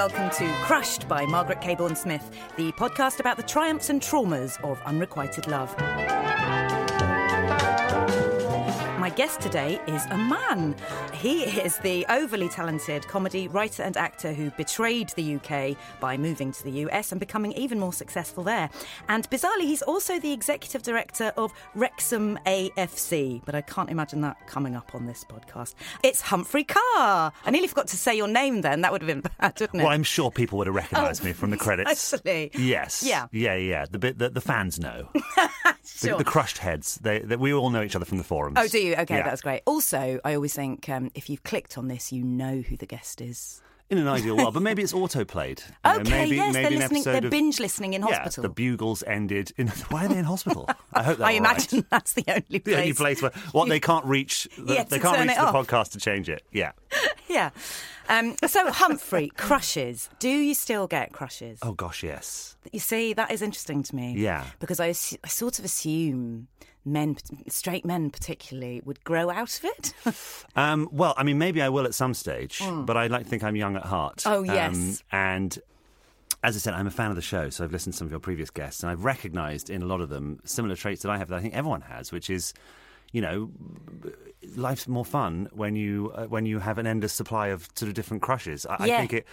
welcome to Crushed by Margaret Cabourn Smith, the podcast about the triumphs and traumas of unrequited love. My guest today is a man. He is the overly talented comedy writer and actor who betrayed the UK by moving to the US and becoming even more successful there. And bizarrely, he's also the executive director of Wrexham AFC, but I can't imagine that coming up on this podcast. It's Humphrey Ker. I nearly forgot to say your name then. That would have been bad, wouldn't it? Well, I'm sure people would have recognised Oh, me from the credits. Actually. Yes. Yeah. Yeah, yeah. The bit that the fans know. Sure. the, the crushed heads. They, they, we all know each other from the forums. Oh, do you? Okay, Yeah. that's great. Also, I always think um, if you've clicked on this, you know who the guest is. In an ideal world, but maybe it's auto played. Okay, maybe, yes, maybe they're listening. They're of- binge listening in Yeah, hospital. the bugles ended in. Why are they in hospital? I hope I all right. imagine that's the only place. The only place where what they can't reach, the, Yeah, they can't reach the off. podcast to change it. Yeah. Yeah. Um, so Humphrey crushes. Do you still get crushes? Oh gosh, yes. You see, that is interesting to me. Yeah. Because I, I sort of assume men, straight men particularly, would grow out of it. Um, well, I mean, maybe I will at some stage, but I like to think I'm young at heart. Oh, Um, yes. and as I said, I'm a fan of the show, so I've listened to some of your previous guests, and I've recognised in a lot of them similar traits that I have that I think everyone has, which is, you know, life's more fun when you uh, when you have an endless supply of sort of different crushes. I, Yeah. I think it.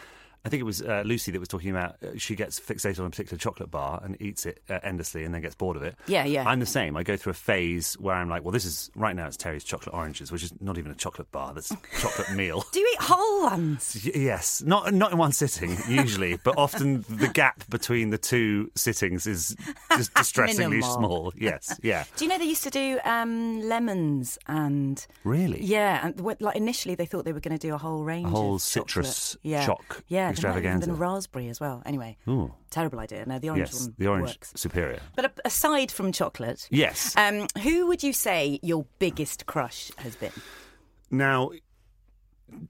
I think it was uh, Lucy that was talking about uh, she gets fixated on a particular chocolate bar and eats it uh, endlessly and then gets bored of it. Yeah, yeah. I'm the same. I go through a phase where I'm like, well, this is right now. It's Terry's chocolate oranges, which is not even a chocolate bar. That's chocolate meal. Do you eat whole ones? Y- Yes, not not in one sitting usually, but often the gap between the two sittings is just distressingly small. Yes, yeah, Do you know they used to do um, lemons and really. yeah, and like initially they thought they were going to do a whole range, A whole citrus chocolate. yeah. choc yeah, extravaganza. and raspberry as well. Anyway, Ooh. terrible idea. No, the orange Yes, one the orange works. superior. But aside from chocolate, Yes. um, who would you say your biggest crush has been? Now,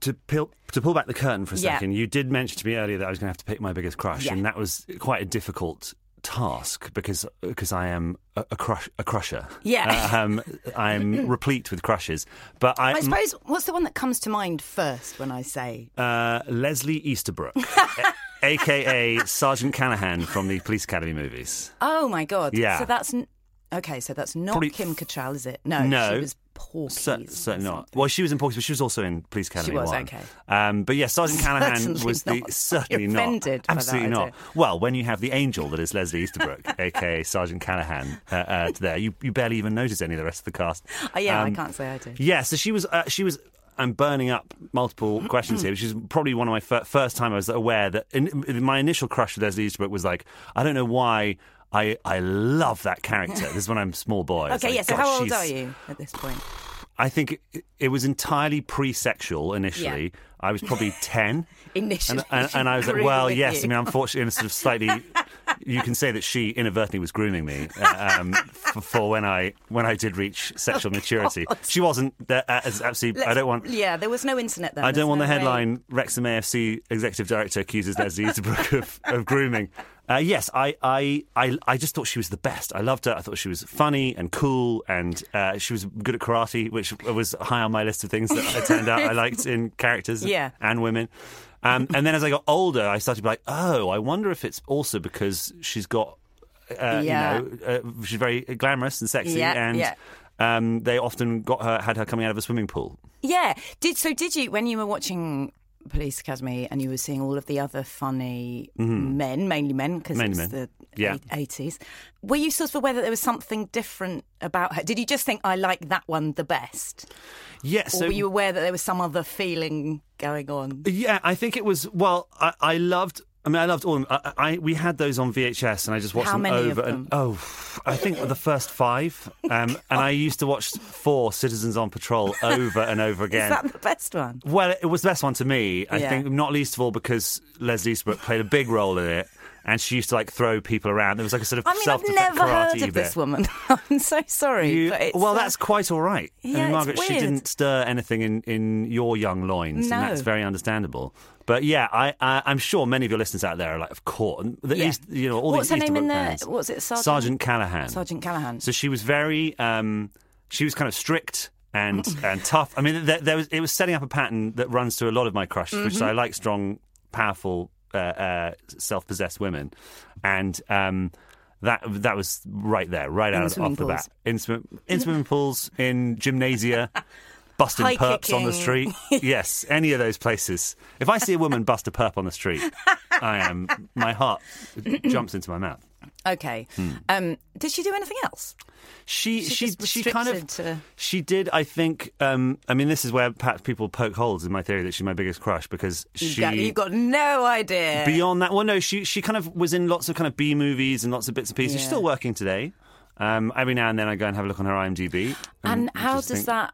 to pull to pull back the curtain for a Yeah. second, you did mention to me earlier that I was going to have to pick my biggest crush, Yeah. and that was quite a difficult task because because I am a, a crush a crusher. Yeah. um, I'm replete with crushes. But I, I suppose what's the one that comes to mind first when I say uh, Leslie Easterbrook, a- aka Sergeant Callahan from the Police Academy movies. Oh my god! Yeah. So that's n- okay. So that's not Probably- Kim Cattrall, is it? No, No. she was Porky's. Cer- certainly not. Well, she was in Porky's, but she was also in Police Academy. was, 1. okay. Um, but yeah, Sergeant Callahan was the not. certainly not offended by that absolutely not. Well, when you have the angel that is Leslie Easterbrook, aka Sergeant Callahan, uh, uh, there, you you barely even notice any of the rest of the cast. Oh, yeah, I Um, can't say I did. Yeah, so she was. Uh, she was. I'm burning up multiple questions here, which is probably one of my fir- first time I was aware that in, in my initial crush with Leslie Easterbrook was like, I don't know why. I, I love that character. This is when I'm small boy. Okay, like, yeah. So how old she's- are you at this point? I think it, it was entirely pre-sexual initially. I was probably ten, Initially, and, and, and I was like, well, yes. you. I mean, unfortunately, in a sort of slightly, you can say that she inadvertently was grooming me uh, um, for, for when I when I did reach sexual maturity. Oh, God. She wasn't. Uh, as absolutely. I Let's- don't want. Yeah, there was no internet then. I don't want no the way. headline Wrexham AFC executive director accuses Leslie Easterbrook of, of grooming. Uh, yes, I, I, I, I just thought she was the best. I loved her. I thought she was funny and cool, and uh, she was good at karate, which was high on my list of things that it turned out I liked in characters Yeah. and women. Um, and then as I got older, I started to be like, oh, I wonder if it's also because she's got, uh, Yeah. you know, uh, she's very glamorous and sexy, Yeah, and yeah. um, they often got her had her coming out of a swimming pool. Yeah. Did so? Did you when you were watching Police Academy and you were seeing all of the other funny men, mainly men, because Mm-hmm. It's men. the Yeah. eighties? Were you sort of aware that there was something different about her? Did you just think I like that one the best, Yes, or were you aware that there was some other feeling going on? Yeah, I think it was. Well, I, I loved. I mean, I loved all of them. I, I we had those on VHS, and I just watched How them many of over. them? And oh, I think the first five. Um, and I used to watch four Citizens on Patrol over and over again. Is that the best one? Well, it was the best one to me. I Yeah. think not least of all because Leslie Easterbrook played a big role in it, and she used to like throw people around. There was like a sort of I mean, I've self-defense never karate heard of bit. this woman. I'm so sorry. You- but it's, well, uh, that's quite all right. I yeah, mean, it's Margaret, she weird. didn't stir anything in, in your young loins, No. and that's very understandable. But yeah, I, I, I'm sure many of your listeners out there are like, of course, the Yeah. East, you know, all What's these her name in Easterbrook there? fans. What's it? Sergeant, Sergeant Callahan. Sergeant Callahan. So she was very, um, she was kind of strict and and tough. I mean, there, there was it was setting up a pattern that runs through a lot of my crushes, which is Mm-hmm. I like strong, powerful uh, uh, self-possessed women, and. Um, that that was right there, right In out the of, off the bat. pools. In, in swimming pools, in gymnasia, busting High perps on the street. yes, any of those places. If I see a woman bust a perp on the street, I am my heart jumps into my mouth. Okay. Hmm. Um, did she do anything else? She She's she she kind of to- she did. I think. Um, I mean, this is where perhaps people poke holes in my theory that she's my biggest crush because she. got, you've got no idea. Beyond that, well, no, she she kind of was in lots of kind of B movies and lots of bits and pieces. She's still working today. Um, every now and then, I go and have a look on her IMDb. and how does think- that?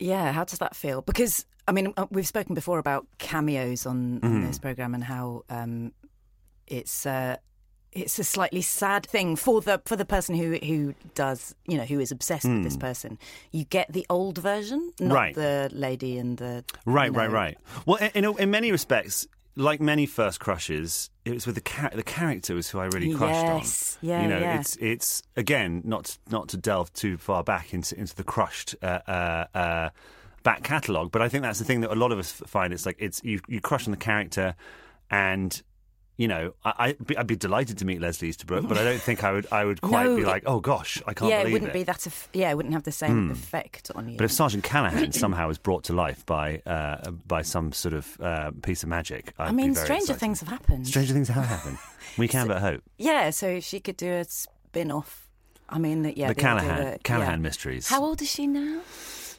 Yeah, how does that feel? Because I mean, uh, we've spoken before about cameos on, Mm-hmm. on this program and how um, it's. Uh, it's a slightly sad thing for the for the person who who does you know who is obsessed with this person. You get the old version, not Hmm. Right. the lady and the Right, you right, know- right. Well, in, in, in many respects, like many first crushes, it was with the char- the character was who I really crushed Yes, on. yeah, you know, yeah. it's it's again not not to delve too far back into into the crushed. Uh, uh, uh, back catalogue but i think that's the thing that a lot of us find it's like it's you, you crush on the character and you know I, I'd, be, I'd be delighted to meet leslie easterbrook but i don't think i would i would quite No, be like oh gosh i can't Yeah, it wouldn't be that. Eff- yeah, it wouldn't have the same effect on you. but if Sergeant Callahan somehow is brought to life by uh, by some sort of uh, piece of magic, I'd I mean, stranger excited. things have happened. Stranger things have happened. We can but hope. Yeah, so she could do a spin off. I mean, yeah, the the Callahan Callahan yeah. mysteries. How old is she now?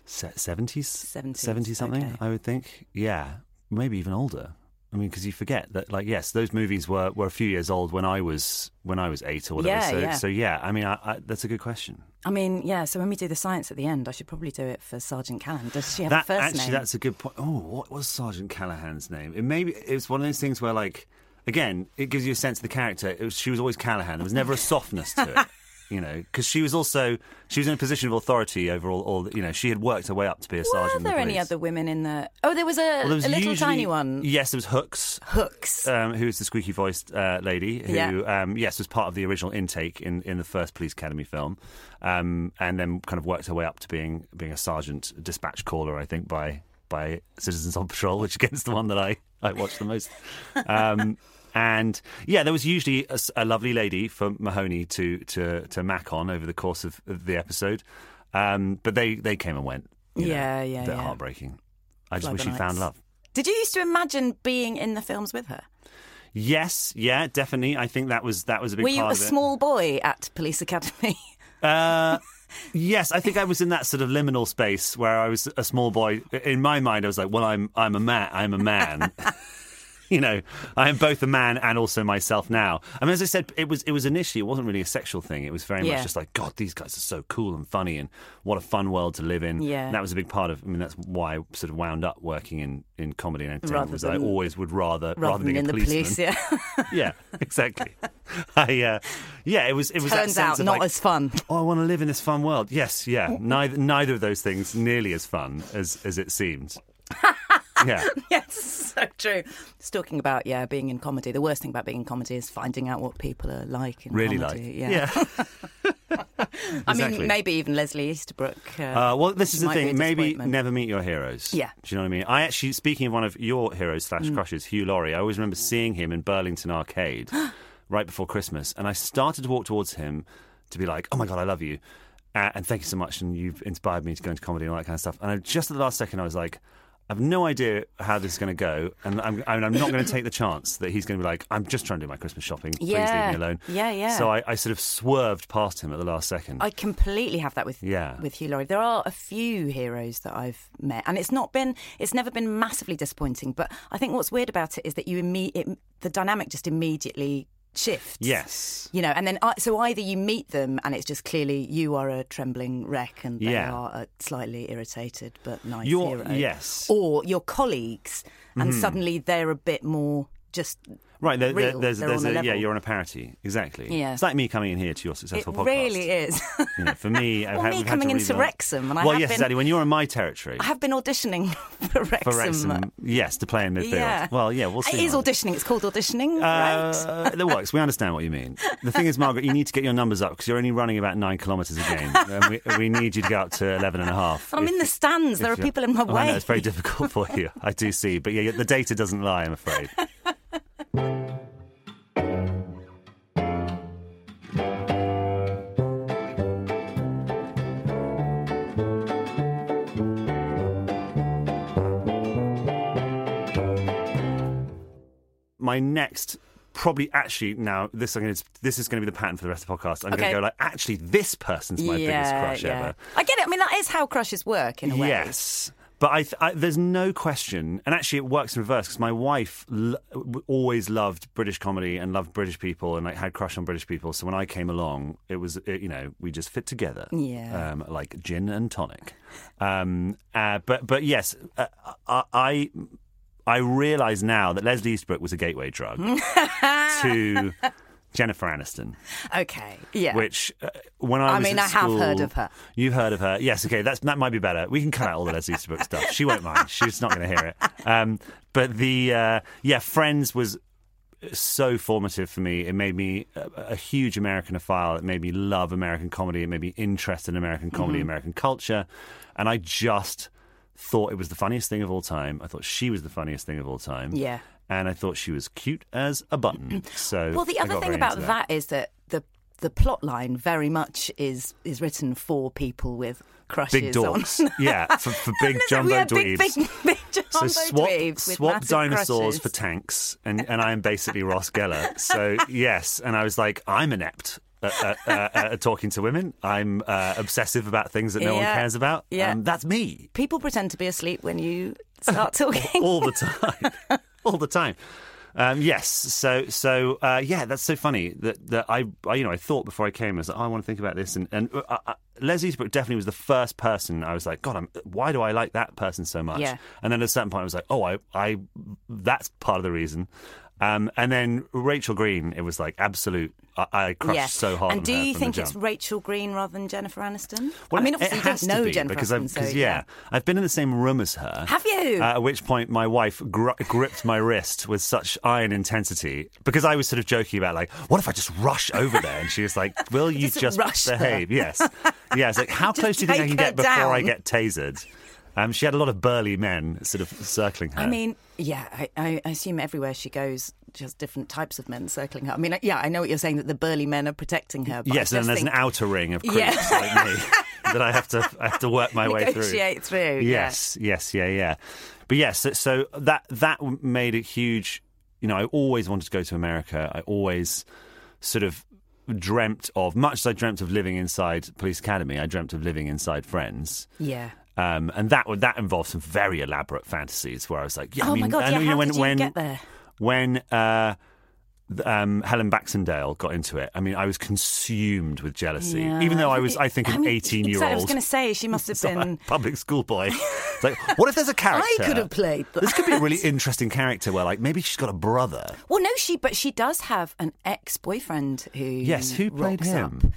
Seventies, 70s, seventy something. okay. I would think. Yeah, maybe even older. I mean, because you forget that, like, yes, those movies were, were a few years old when I was when I was eight or whatever. Yeah, so, yeah. so yeah. I mean, I, I, that's a good question. I mean, yeah. So when we do the science at the end, I should probably do it for Sergeant Callahan. Does she have that a first actually, name? that's a good point. Oh, what was Sergeant Callahan's name? It maybe it's one of those things where, like, again, it gives you a sense of the character. It was, she was always Callahan. There was never a softness to it. You know, because she was also she was in a position of authority over all, all. You know, she had worked her way up to be a Were sergeant. in the there any police. other women in the? Oh, there was a, Well, there was a little usually- tiny one. Yes, there was Hooks. Hooks. Um, who was the squeaky voiced uh, lady who, Yeah. um, yes, was part of the original intake in, in the first Police Academy film, um, and then kind of worked her way up to being being a sergeant dispatch caller, I think, by by Citizens on Patrol, which again is the one that I, I watched the most. Um, and yeah, there was usually a lovely lady for Mahoney to to to mac on over the course of, the episode, um, but they they came and went. you know, Yeah, yeah, a bit yeah. heartbreaking. I just Flubber wish she found love. Did you used to imagine being in the films with her? Yes, yeah, definitely. I think that was that was a big Were you a small boy at Police Academy? Uh, yes, I think I was in that sort of liminal space where I was a small boy. In my mind, I was like, "Well, I'm I'm a man. I'm a man." you know, I am both a man and also myself now. I mean, as I said, it was it was initially it wasn't really a sexual thing. It was very Yeah. much just like, God, these guys are so cool and funny, and what a fun world to live in. Yeah. And that was a big part of. I mean, that's why I sort of wound up working in, in comedy and entertainment. Rather was that I always would rather Rather than than being in a the police, yeah. yeah, exactly. I uh, yeah, it was it was that Turns out not like, as fun. oh, I want to live in this fun world. Yes, yeah. Neither neither of those things nearly as fun as as it seemed. yeah. yes, so true. It's talking about yeah, being in comedy. The worst thing about being in comedy is finding out what people are like in Really comedy. like. Yeah. I Exactly. mean, maybe even Leslie Easterbrook. Uh, Uh, well, this is the might be a thing. Maybe never meet your heroes. Yeah. Do you know what I mean? I actually, speaking of one of your heroes slash Mm. crushes, Hugh Laurie, I always remember seeing him in Burlington Arcade right before Christmas. And I started to walk towards him to be like, oh my God, I love you. Uh, and thank you so much. And you've inspired me to go into comedy and all that kind of stuff. And I, just at the last second, I was like, I have no idea how this is going to go, and I'm, I mean, I'm not going to take the chance that he's going to be like, "I'm just trying to do my Christmas shopping. Please Yeah. leave me alone." Yeah, yeah. So I, I sort of swerved past him at the last second. I completely have that with Yeah. with Hugh Laurie. There are a few heroes that I've met, and it's not been it's never been massively disappointing. But I think what's weird about it is that you imme- it, the dynamic just immediately shifts. yes. You know, and then I so either you meet them and it's just clearly you are a trembling wreck and they Yeah. are a slightly irritated but nice You're- hero. yes. Or your colleagues and mm-hmm. suddenly they're a bit more just Right, there, there's, there's a a, yeah, you're on a parity, exactly. Yeah. it's like me coming in here to your it successful podcast. It really is. You know, for me, I've Or had, me coming to into rebuild- Wrexham, and I well, have yes, been- exactly. When you're in my territory I have been auditioning for Wrexham. for Wrexham, yes, to play in midfield. Yeah. Well, yeah, we'll see. It is auditioning. It's called auditioning, right? Uh, that works. We understand what you mean. The thing is, Margaret, you need to get your numbers up because you're only running about nine kilometres a game. and we, we need you to go up to 11 and a half. I'm If- in the stands. There are people in my Oh, way. I know, it's very difficult for you. I do see. But yeah, the data doesn't lie, I'm afraid. My next. Probably actually now this I'm gonna, this is going to be the pattern for the rest of the podcast. I'm going to go like actually this person's my biggest crush ever. I get it. I mean, that is how crushes work in a way. Yes. But I, I, there's no question, and actually it works in reverse because my wife l- always loved British comedy and loved British people and like had crush on British people. So when I came along, it was it, you know we just fit together, Yeah. um, like gin and tonic. Um, uh, but but yes, uh, I. I I realise now that Leslie Easterbrook was a gateway drug to Jennifer Aniston Okay. Yeah. which uh, when I was I was mean, I have heard of her. You've heard of her, yes? Okay, that's that might be better. We can cut out all the Leslie Easterbrook stuff. She won't mind. She's not going to hear it. Um, but the uh, yeah, Friends was so formative for me. It made me a, a huge Americanophile. It made me love American comedy. It made me interested in American comedy, Mm-hmm. American culture, and I just thought it was the funniest thing of all time. I thought she was the funniest thing of all time. Yeah. And I thought she was cute as a button. So Well, the other thing about into that is that the the plot line very much is is written for people with crushes Big on. yeah, for, for big jumbo yeah, dweebs. Big, big, big jumbo so swap, swap dinosaurs crushes. for tanks, and, and I am basically Ross Geller. So yes, and I was like, I'm inept at, at, at, talking to women. I'm uh, obsessive about things that no one cares about. Yeah. Um, that's me People pretend to be asleep when you start talking. all the time, all the time. Um, yes, so so uh, yeah, that's so funny that that I, I you know I thought before I came I was like oh, I want to think about this and and uh, uh, Leslie Easterbrook definitely was the first person I was like God I'm, why do I like that person so much Yeah. and then at a certain point I was like oh I I that's part of the reason um, and then Rachel Green it was like absolute I, I crushed yeah. so hard And do you think it's. Rachel Green rather than Jennifer Aniston? Well, I mean, it obviously you don't know be, Jennifer because Aniston, so because, yeah, I've been in the same room as her. Have you? Uh, at which point, my wife gri- gripped my wrist with such iron intensity because I was sort of joking about like, what if I just rush over there? And she was like, "Will you Just just, rush her. behave?" Yes, yes. Like, how close do you think I can get before I get tasered? Um, she had a lot of burly men sort of circling her. I mean, yeah, I, I assume everywhere she goes, she has different types of men circling her. I mean, yeah, I know what you're saying that the burly men are protecting her. But yes, and there's think an outer ring of creeps Yeah. like me that I have to I have to work my way through. negotiate through. Yes, yes, yeah, yeah. But yes, so, so that that made it huge. You know, I always wanted to go to America. I always sort of dreamt of, much as I dreamt of living inside Police Academy, I dreamt of living inside Friends. Yeah. Um, and that would that involved some very elaborate fantasies where I was like, yeah, Oh I mean, my god! Yeah. know, How know, when did you when get there? when uh, um, Helen Baxendale got into it, I mean, I was consumed with jealousy, Yeah. even though I was, I think, an mean, eighteen-year-old. exactly, I was going to say she must have been. public school boy. It's like, what if there's a character? I could have played that. This could be a really interesting character where, like, maybe she's got a brother. Well, no, she but she does have an ex-boyfriend who. Yes, who played him? Up.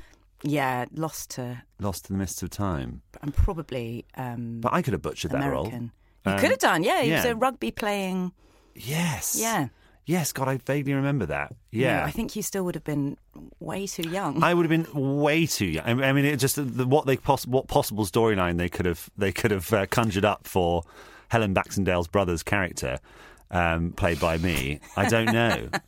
Yeah, lost to Lost in the mists of time. and probably um, But I could have butchered that role. You Um, could have done, yeah. He was a rugby playing. Yes. Yeah. Yes, God, I vaguely remember that. Yeah. I think you still would have been way too young. I would have been way too young. I I mean, it just the, what they poss- what possible storyline they could have they could have uh, conjured up for Helen Baxendale's brother's character, um, played by me. I don't know.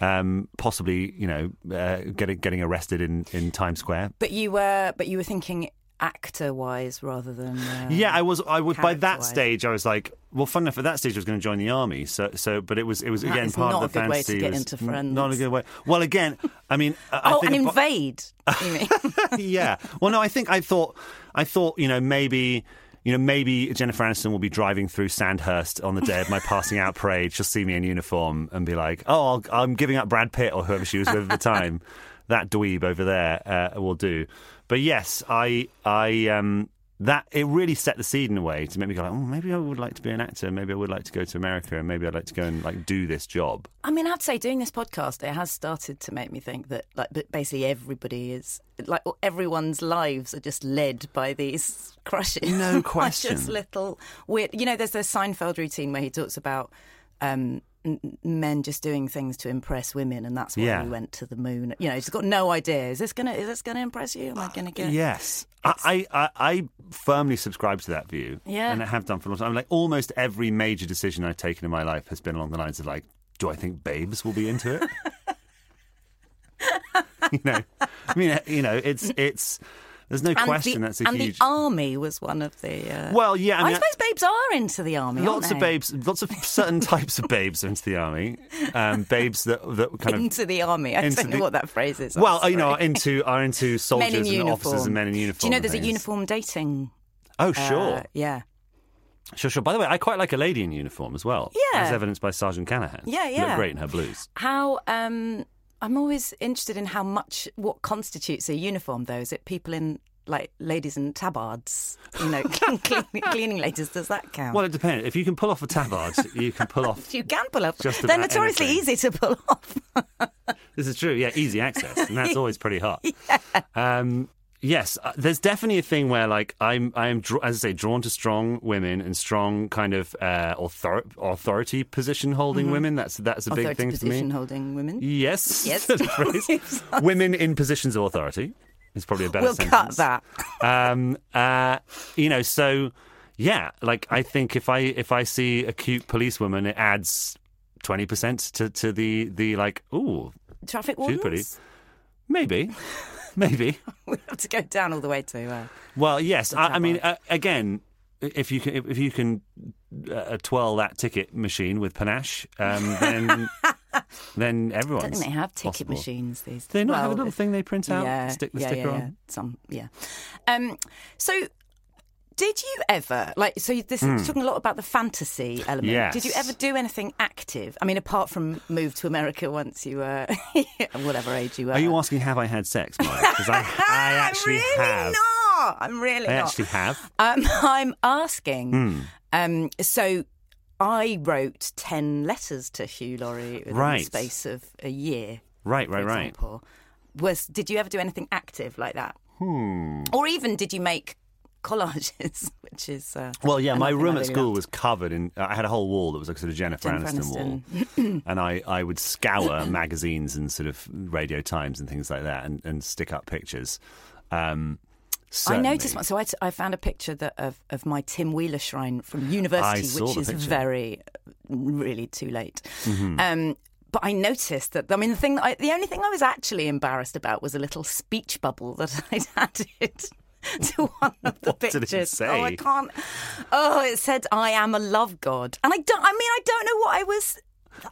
um, possibly, you know, uh, getting getting arrested in, in Times Square. but you were, but you were thinking actor-wise rather than. Uh, Yeah, I was. I would by that stage. I was like, well, fun enough. At that stage, I was going to join the army. So, so, but it was, it was That again part of the a good way to fantasy. get was into Friends. Not a good way. Well, again, I mean, I Oh, and invade. You mean? yeah. Well, no, I think I thought, I thought, you know, maybe. You know, maybe Jennifer Aniston will be driving through Sandhurst on the day of my passing out parade. She'll see me in uniform and be like, "Oh, I'll, I'm giving up Brad Pitt or whoever she was with at the time. That dweeb over there uh, will do." But yes, I, I, um, that it really set the seed in a way to make me go, like, "Oh, maybe I would like to be an actor. Maybe I would like to go to America, and maybe I'd like to go and like do this job." I mean, I'd say doing this podcast, it has started to make me think that, like, basically everybody is like everyone's lives are just led by these crushes. No Like, question. just little weird. You know, there's the Seinfeld routine where he talks about. Um, n- men just doing things to impress women, and that's why Yeah. he went to the moon. You know, he's got no idea. Is this gonna? Is this gonna impress you? Am I gonna get? Yes, I, I, I I firmly subscribe to that view. Yeah. and I have done for a long time. Like almost every major decision I've taken in my life has been along the lines of like, do I think babes will be into it? you know, I mean, you know, it's it's There's no And question the, that's a and huge. the army was one of the. Uh, well, yeah, I I, mean, suppose babes are into the army. aren't lots of babes, lots of certain types of babes are into the army. Um, babes that that kind of into the army. I don't know the- what that phrase is. Well, you know, are into are into soldiers and uniform. officers and men in uniform. Do you know and there's a uniform dating? Oh, sure, uh, yeah. sure, sure. By the way, I quite like a lady in uniform as well. Yeah. as evidenced by Sergeant Callahan. Yeah, She yeah. looked great in her blues. How um, I'm always interested in how much what constitutes a uniform. Though is it people in like ladies in tabards, you know, cleaning, cleaning ladies? Does that count? Well, it depends. If you can pull off a tabard, you can pull off. you can pull off. Just They're notoriously anything. easy to pull off. This is true. Yeah, easy access, and that's always pretty hot. Um, yes, uh, there's definitely a thing where, like, I'm, I'm, as I say, drawn to strong women and strong kind of uh, author- authority position holding women. That's that's a big Mm-hmm. Authority thing for position me. holding women. Yes, Yes. that's a phrase. women in positions of authority is probably a better. We'll cut that. Um, uh, you know, so yeah, like I think if I if I see a cute policewoman, it adds twenty percent to to the the like. Ooh, Traffic she's pretty. Maybe, maybe. We have to go down all the way to. Uh, Well, yes. I, I mean, uh, again, if you can if you can uh, twirl that ticket machine with panache, um, then then I everyone's. don't think they have ticket possible. machines these days. Do they not have a Well, little thing they print out, yeah, stick the yeah, sticker yeah, on? Some, yeah. Um, so, did you ever like? So this is talking a lot about the fantasy element. Yes. Did you ever do anything active? I mean, apart from move to America once you were whatever age you were. Are you asking have I had sex, Mike? Because I, I actually have. I'm really have. not. I'm really I not. actually have. Um, I'm asking. Hmm. Um, so. I wrote 10 letters to Hugh Laurie within Right. the space of a year. Right, right, right. Was did you ever do anything active like that? Hmm. Or even did you make collages, which is uh, Well, yeah, my room at school loved. was covered in. I had a whole wall that was like sort of Jennifer, Jennifer Aniston, wall, and I, I would scour magazines and sort of Radio Times and things like that, and, and stick up pictures. Um, I noticed. one- So I, I found a picture that of, of my Tim Wheeler shrine from university, which is. Mm-hmm. very, really too late. Um, but I noticed that. I mean, the thing, that I, the only thing I was actually embarrassed about was a little speech bubble that I'd added. To one of the What pictures. say? Oh, I can't. Oh, it said, "I am a love god," and I don't. I mean, I don't know what I was.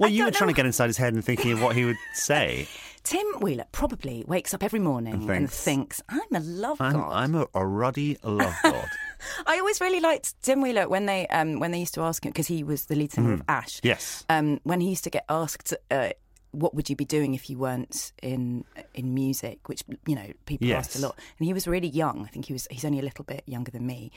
Well, I you were trying know. to get inside his head and thinking of what he would say. Tim Wheeler probably wakes up every morning and thinks, thinks, "I'm a love I'm, god." I'm a, a ruddy love god. I always really liked Tim Wheeler when they um, when they used to ask him because he was the lead singer of Ash. yes. Um, when he used to get asked, uh, "What would you be doing if you weren't in in music?" Which you know people Yes. asked a lot, and he was really young. I think he was he's only a little bit younger than me,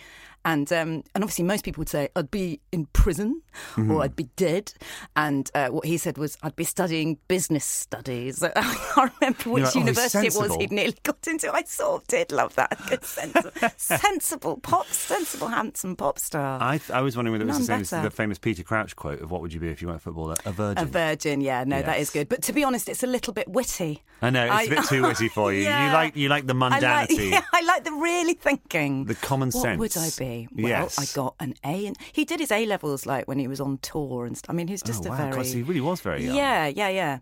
and um, and obviously most people would say I'd be in prison Mm-hmm. or I'd be dead, and uh, what he said was I'd be studying business studies. I can't remember which like, "Oh, university it was he'd nearly got into. I sort of did love that. Good sensible, sensible pop, sensible, handsome pop star. I, th- I was wondering whether it was the same as the famous Peter Crouch quote of "What would you be if you weren't a footballer?" A virgin. A virgin, yeah, no, that is good. But to be honest, it's a little bit witty. I know it's a I- bit too witty for you. You like you like the I like, mundanity. yeah, I like the really thinking. The common what sense. would I be? Well, Yes. I got an A, and he did his A levels like when he was on tour and stuff. I mean, he's just oh, a wow, very God, he really was very young. yeah, yeah, yeah,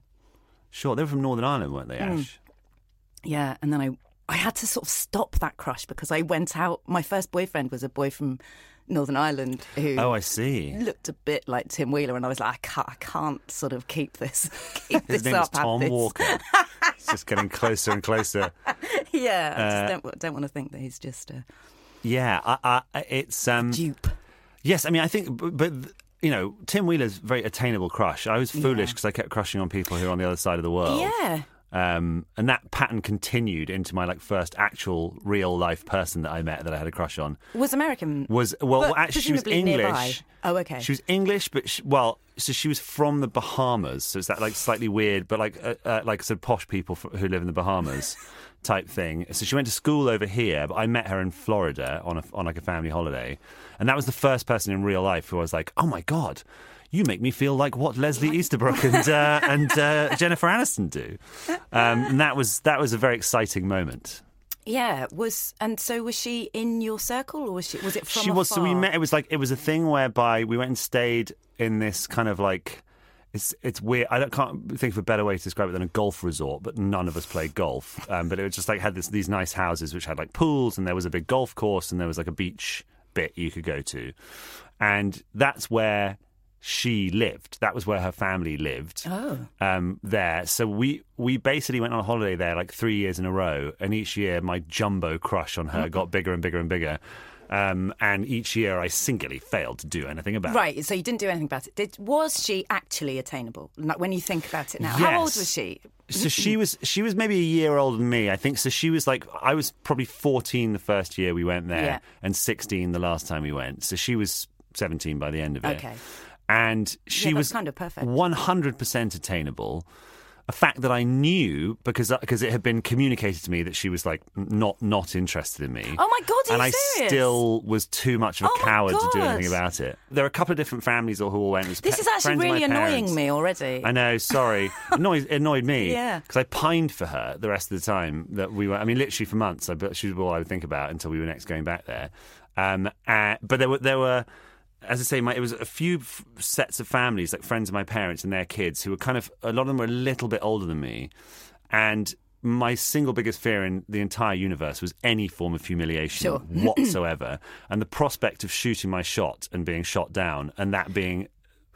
Sure, they were from Northern Ireland, weren't Mm. they, Ash? yeah. And then I, I had to sort of stop that crush because I went out. My first boyfriend was a boy from Northern Ireland who Oh, I see. looked a bit like Tim Wheeler, and I was like, I can't, I can't sort of keep this, keep His this name up. have Tom. Walker. it's just getting closer and closer. Yeah, I Uh, just don't, don't want to think that he's just a Yeah, I, I, it's um, dupe. yes. I mean, I think, but, but you know, Tim Wheeler's very attainable crush. I was foolish because I kept crushing on people who are on the other side of the world. Yeah. Um, and that pattern continued into my like first actual real life person that I met that I had a crush on. Was American. Was well, But actually she was English. nearby. Oh, okay. She was English, but she, well, so she was from the Bahamas. So it's that like slightly weird, but like uh, uh, like sort of posh people f- who live in the Bahamas type thing. So she went to school over here, but I met her in Florida on a, on like a family holiday, and that was the first person in real life who I was like, oh my god. You make me feel like what Leslie Easterbrook and uh, and uh, Jennifer Aniston do, um, and that was that was a very exciting moment. Yeah, was and so was she in your circle or was she was it from she was so we met it was like it was a thing whereby we went and stayed in this kind of like It's it's weird. I don't, can't think of a better way to describe it than a golf resort, but none of us played golf. Um, but it was just like had this, these nice houses which had like pools, and there was a big golf course, and there was like a beach bit you could go to, and that's where she lived. That was where her family lived. Oh. Um, there. So we we basically went on a holiday there like three years in a row, and each year my jumbo crush on her got bigger and bigger and bigger. Um, and each year I singularly failed to do anything about it. Right, so you didn't do anything about it. Did, was she actually attainable? Like when you think about it now, how old was she? So she was she was maybe a year older than me, I think. So she was like I was probably fourteen the first year we went there, Yeah. and sixteen the last time we went. So she was seventeen by the end of it. Okay. And she Yeah, was kind of perfect. one hundred percent attainable. A fact that I knew because because it had been communicated to me that she was like not not interested in me. Oh my God, are and you I serious? still was too much of a Oh coward to do anything about it. There are a couple of different families who all went. This pe- is actually really annoying me already. I know, sorry. annoyed, annoyed me. Yeah. Because I pined for her the rest of the time that we were. I mean, literally for months. I, but she was all I would think about until we were next going back there. Um, uh, but there were there were. As I say, my, it was a few f- sets of families, like friends of my parents and their kids, who were kind of a lot of them were a little bit older than me, and my single biggest fear in the entire universe was any form of humiliation Sure. whatsoever, and the prospect of shooting my shot and being shot down, and that being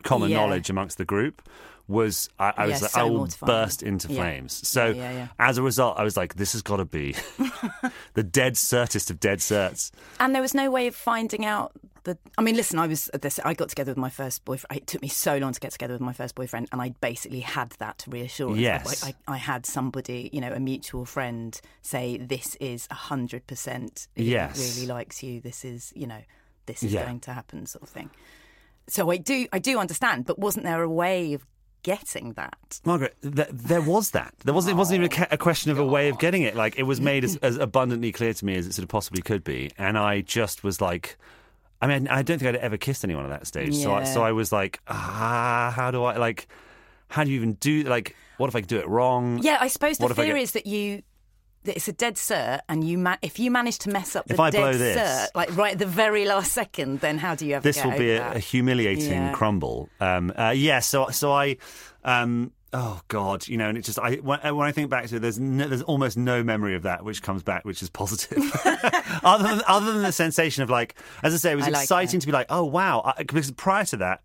common Yeah. knowledge amongst the group was I, I was Yeah, like, so I will mortifying. burst into flames. So Yeah, yeah, yeah. as a result, I was like, this has got to be the dead certest of dead certs. And there was no way of finding out the. I mean, listen, I was at this. I got together with my first boyfriend. It took me so long to get together with my first boyfriend, and I basically had that reassurance. Yes. I, I, I had somebody, you know, a mutual friend, say, "This is a hundred percent. Yes. really likes you. This is, you know, this is Yeah. going to happen," sort of thing. So I do, I do understand, but wasn't there a way of getting that? Margaret, th- there was that. There wasn't. It wasn't even a, oh ca- a question of a way of getting it. Like it was made as, as abundantly clear to me as it sort of possibly could be, and I just was like. I mean, I don't think I'd ever kissed anyone at that stage. So, I, so I was like, ah, how do I like? How do you even do? Like, what if I do it wrong? Yeah, I suppose the What fear get- is that you that it's a dead cert, and you ma- if you manage to mess up the dead this- cert, like right at the very last second, then how do you ever this will be a, a humiliating Yeah. crumble. Um, uh, yeah, so so I, um, oh god, you know, and it just I when, uh, when I think back to it, there's no, there's almost no memory of that which comes back, which is positive, other than other than the sensation of like, as I say, it was I exciting that. to be like, oh wow, I, because prior to that.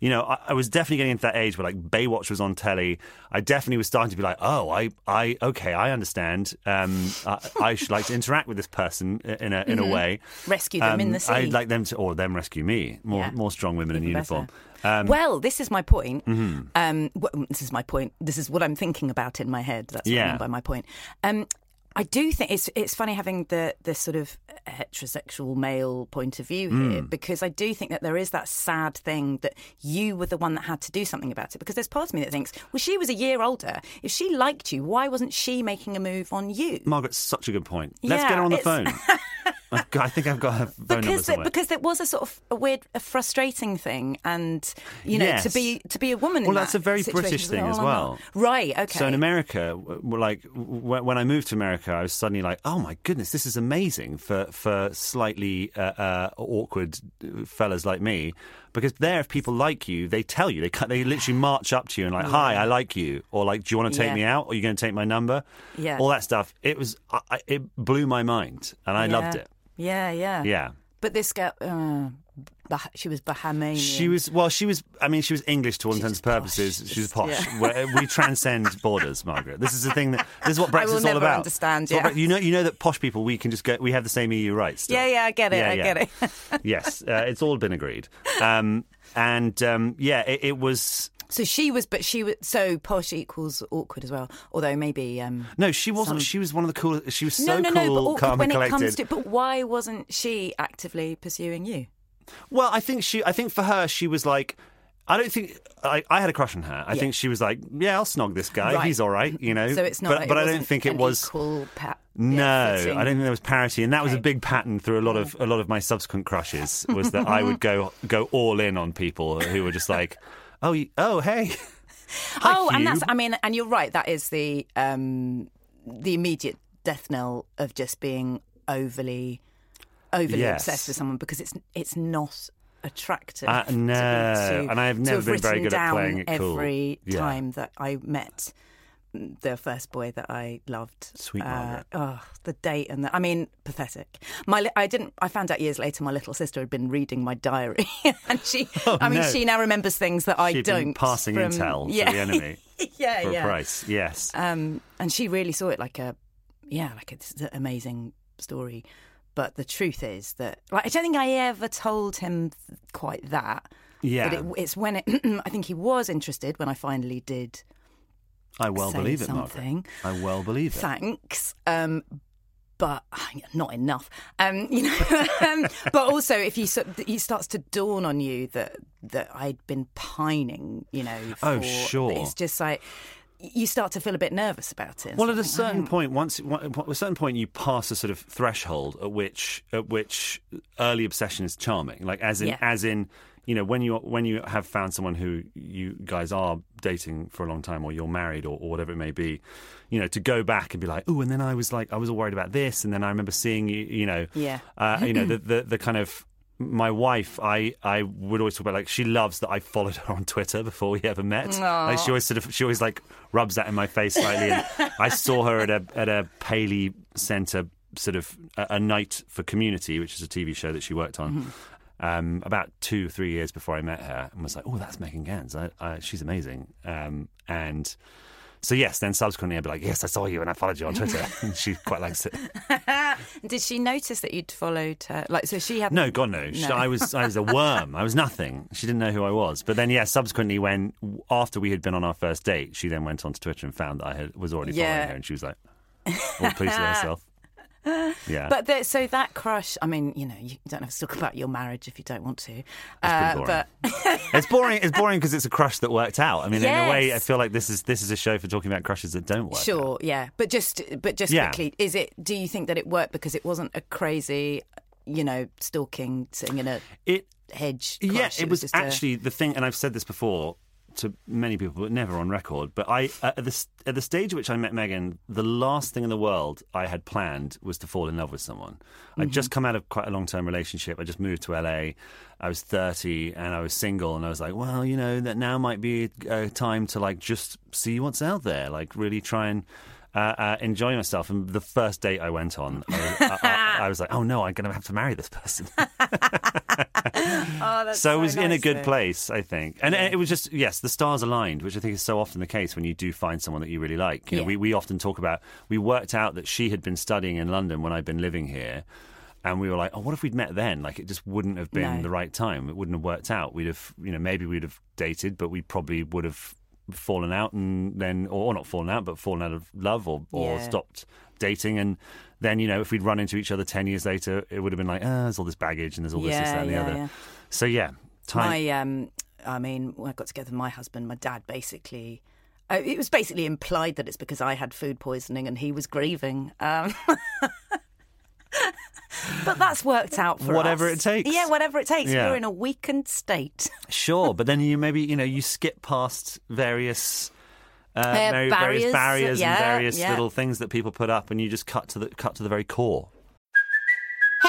You know, I, I was definitely getting into that age where like Baywatch was on telly. I definitely was starting to be like, oh, I, I, okay, I understand. Um, I, I should like to interact with this person in a in a way. Rescue them in the sea. Um, I'd like them to, or them rescue me. More, Yeah. more strong women in uniform. Um, well, this is my point. Mm-hmm. Um, w- this is my point. This is what I'm thinking about in my head. That's what I Yeah. mean by my point. Um, I do think it's it's funny having the the sort of heterosexual male point of view here mm. because I do think that there is that sad thing that you were the one that had to do something about it because there's part of me that thinks well she was a year older if she liked you why wasn't she making a move on you Margaret's such a good point. Let's get her on the phone. Got- I think I've got her phone number because there, somewhere. because there was a sort of a weird, a frustrating thing, and you know, Yes. to be to be a woman. in Well, that's that a very British thing oh, as well. Right. Okay. So in America, like when I moved to America, I was suddenly like, "Oh my goodness, this is amazing for for slightly uh, uh, awkward fellas like me." Because there, if people like you, they tell you. They they literally march up to you and like, "Hi, I like you," or like, "Do you want to take Yeah. me out?" Or "Are you going to take my number?" Yeah. all that stuff. It was I, it blew my mind, and I loved it. Yeah, yeah, Yeah. But this girl, uh, bah- she was Bahamian. She was well. She was. I mean, she was English to all intents and purposes. posh. She was posh. Yeah. We transcend borders, Margaret. This is the thing that this is what I will Brexit's all never about. understand, It's yeah. You know, you know that posh people we can just go. We have the same EU rights. Still. Yeah, yeah, I get it. Yeah, I yeah. get it. yes, uh, it's all been agreed. Um, and um, yeah, it, it was. So she was, but she was so posh equals awkward as well. Although maybe. Um, No, she wasn't. She was one of the cool. She was so no, no, cool, no. But calm when and it collected. comes to. But why wasn't she actively pursuing you? Well, I think she. I think for her, she was like. I don't think I, I had a crush on her. I Yeah. think she was like, "Yeah, I'll snog this guy. Right. He's all right," you know. So it's not. But, it but I don't think it was. Equal pa- No, yeah, I don't think there was parity, and that was a big pattern through a lot of a lot of my subsequent crushes. Was that I would go go all in on people who were just like, "Oh, you- oh, hey." Hi, oh, and that's. I mean, and you're right. That is the um, the immediate death knell of just being overly overly Yes. obsessed with someone because it's it's not attractive. Uh, to be- no, to- and I have never been very good at playing it cool. every Yeah. time that I met the first boy that I loved. Sweet Uh, Margaret. oh, the date and the, I mean, pathetic. My, I didn't. I found out years later my little sister had been reading my diary, and she. I mean, Oh, no. she now remembers things that I She'd don't. been passing from- intel yeah. to the enemy yeah, for yeah. a price. Yes. Um, and she really saw it like a, yeah, like an amazing story. But the truth is that, like, I don't think I ever told him quite that. yeah. But it, it's when it, I think he was interested when I finally did I well believe it, Margaret. I well believe it. Thanks. Um, but not enough. Um, you know, um, but also if you it starts to dawn on you that that I'd been pining, you know. For, Oh, sure. It's just like you start to feel a bit nervous about it. Well, at a certain oh, point, once at a certain point, you pass a sort of threshold at which at which early obsession is charming. Like as in Yeah. as in you know when you when you have found someone who you guys are dating for a long time, or you're married, or, or whatever it may be, you know, to go back and be like, oh, and then I was like, I was all worried about this, and then I remember seeing you, you know, Yeah. uh, you know, the, the the kind of my wife, I, I would always talk about like she loves that I followed her on Twitter before we ever met. Like she always sort of she always like rubs that in my face slightly. And I saw her at a at a Paley Centre sort of a, a night for Community, which is a TV show that she worked on. Um, about two, three years before I met her, and was like, "Oh, that's Megan Ganz. I, I, she's amazing." Um, and so, yes, then subsequently, I'd be like, "Yes, I saw you, and I followed you on Twitter." and she quite likes it. Did she notice that you'd followed her? Like, so she had No, God no. She- I was I was a worm. I was nothing. She didn't know who I was. But then, yeah, subsequently, when after we had been on our first date, she then went onto Twitter and found that I had, was already Yeah. following her, and she was like, all pleased with herself. Yeah, But the, so that crush, I mean, you know, you don't have to talk about your marriage if you don't want to. Uh, boring. but it's boring. It's boring because it's a crush that worked out. I mean, in a way, I feel like this is this is a show for talking about crushes that don't work. out. sure, yeah. But just, but just Yeah. quickly, is it? Do you think that it worked because it wasn't a crazy, you know, stalking sitting in a It hedge? Yeah, crush? it was a- actually the thing, and I've said this before to many people, but never on record. But I, uh, at the at the stage at which I met Megan, the last thing in the world I had planned was to fall in love with someone. I'd Mm-hmm. just come out of quite a long term relationship. I just moved to LA. I was thirty, and I was single, and I was like, well, you know, that now might be a time to like just see what's out there, like really try and. Uh, uh, enjoy myself, and the first date I went on, I was, I, I, I was like, "Oh no, I'm going to have to marry this person." Oh, so it was in a good though. place, I think. And it was just yes, the stars aligned, which I think is so often the case when you do find someone that you really like. You know, we we often talk about we worked out that she had been studying in London when I'd been living here. And we were like, oh, what if we'd met then? Like, it just wouldn't have been No. the right time. It wouldn't have worked out. We'd have, you know, maybe we'd have dated, but we probably would have fallen out and then, or not fallen out, but fallen out of love or, or Yeah. stopped dating. And then, you know, if we'd run into each other 10 years later, it would have been like, ah, there's all this baggage and there's all this, this, that, and the yeah, other. yeah. So, yeah, time. My, um, I mean, when I got together with my husband, my dad basically. Uh, it was basically implied that it's because I had food poisoning and he was grieving. Um, but that's worked out for us. Whatever us. it takes. Yeah, whatever it takes. Yeah. You're in a weakened state. Sure, but then you maybe you know you skip past various. Uh, Uh, vari- barriers, various barriers yeah, and various yeah. little things that people put up, and you just cut to the cut to the very core.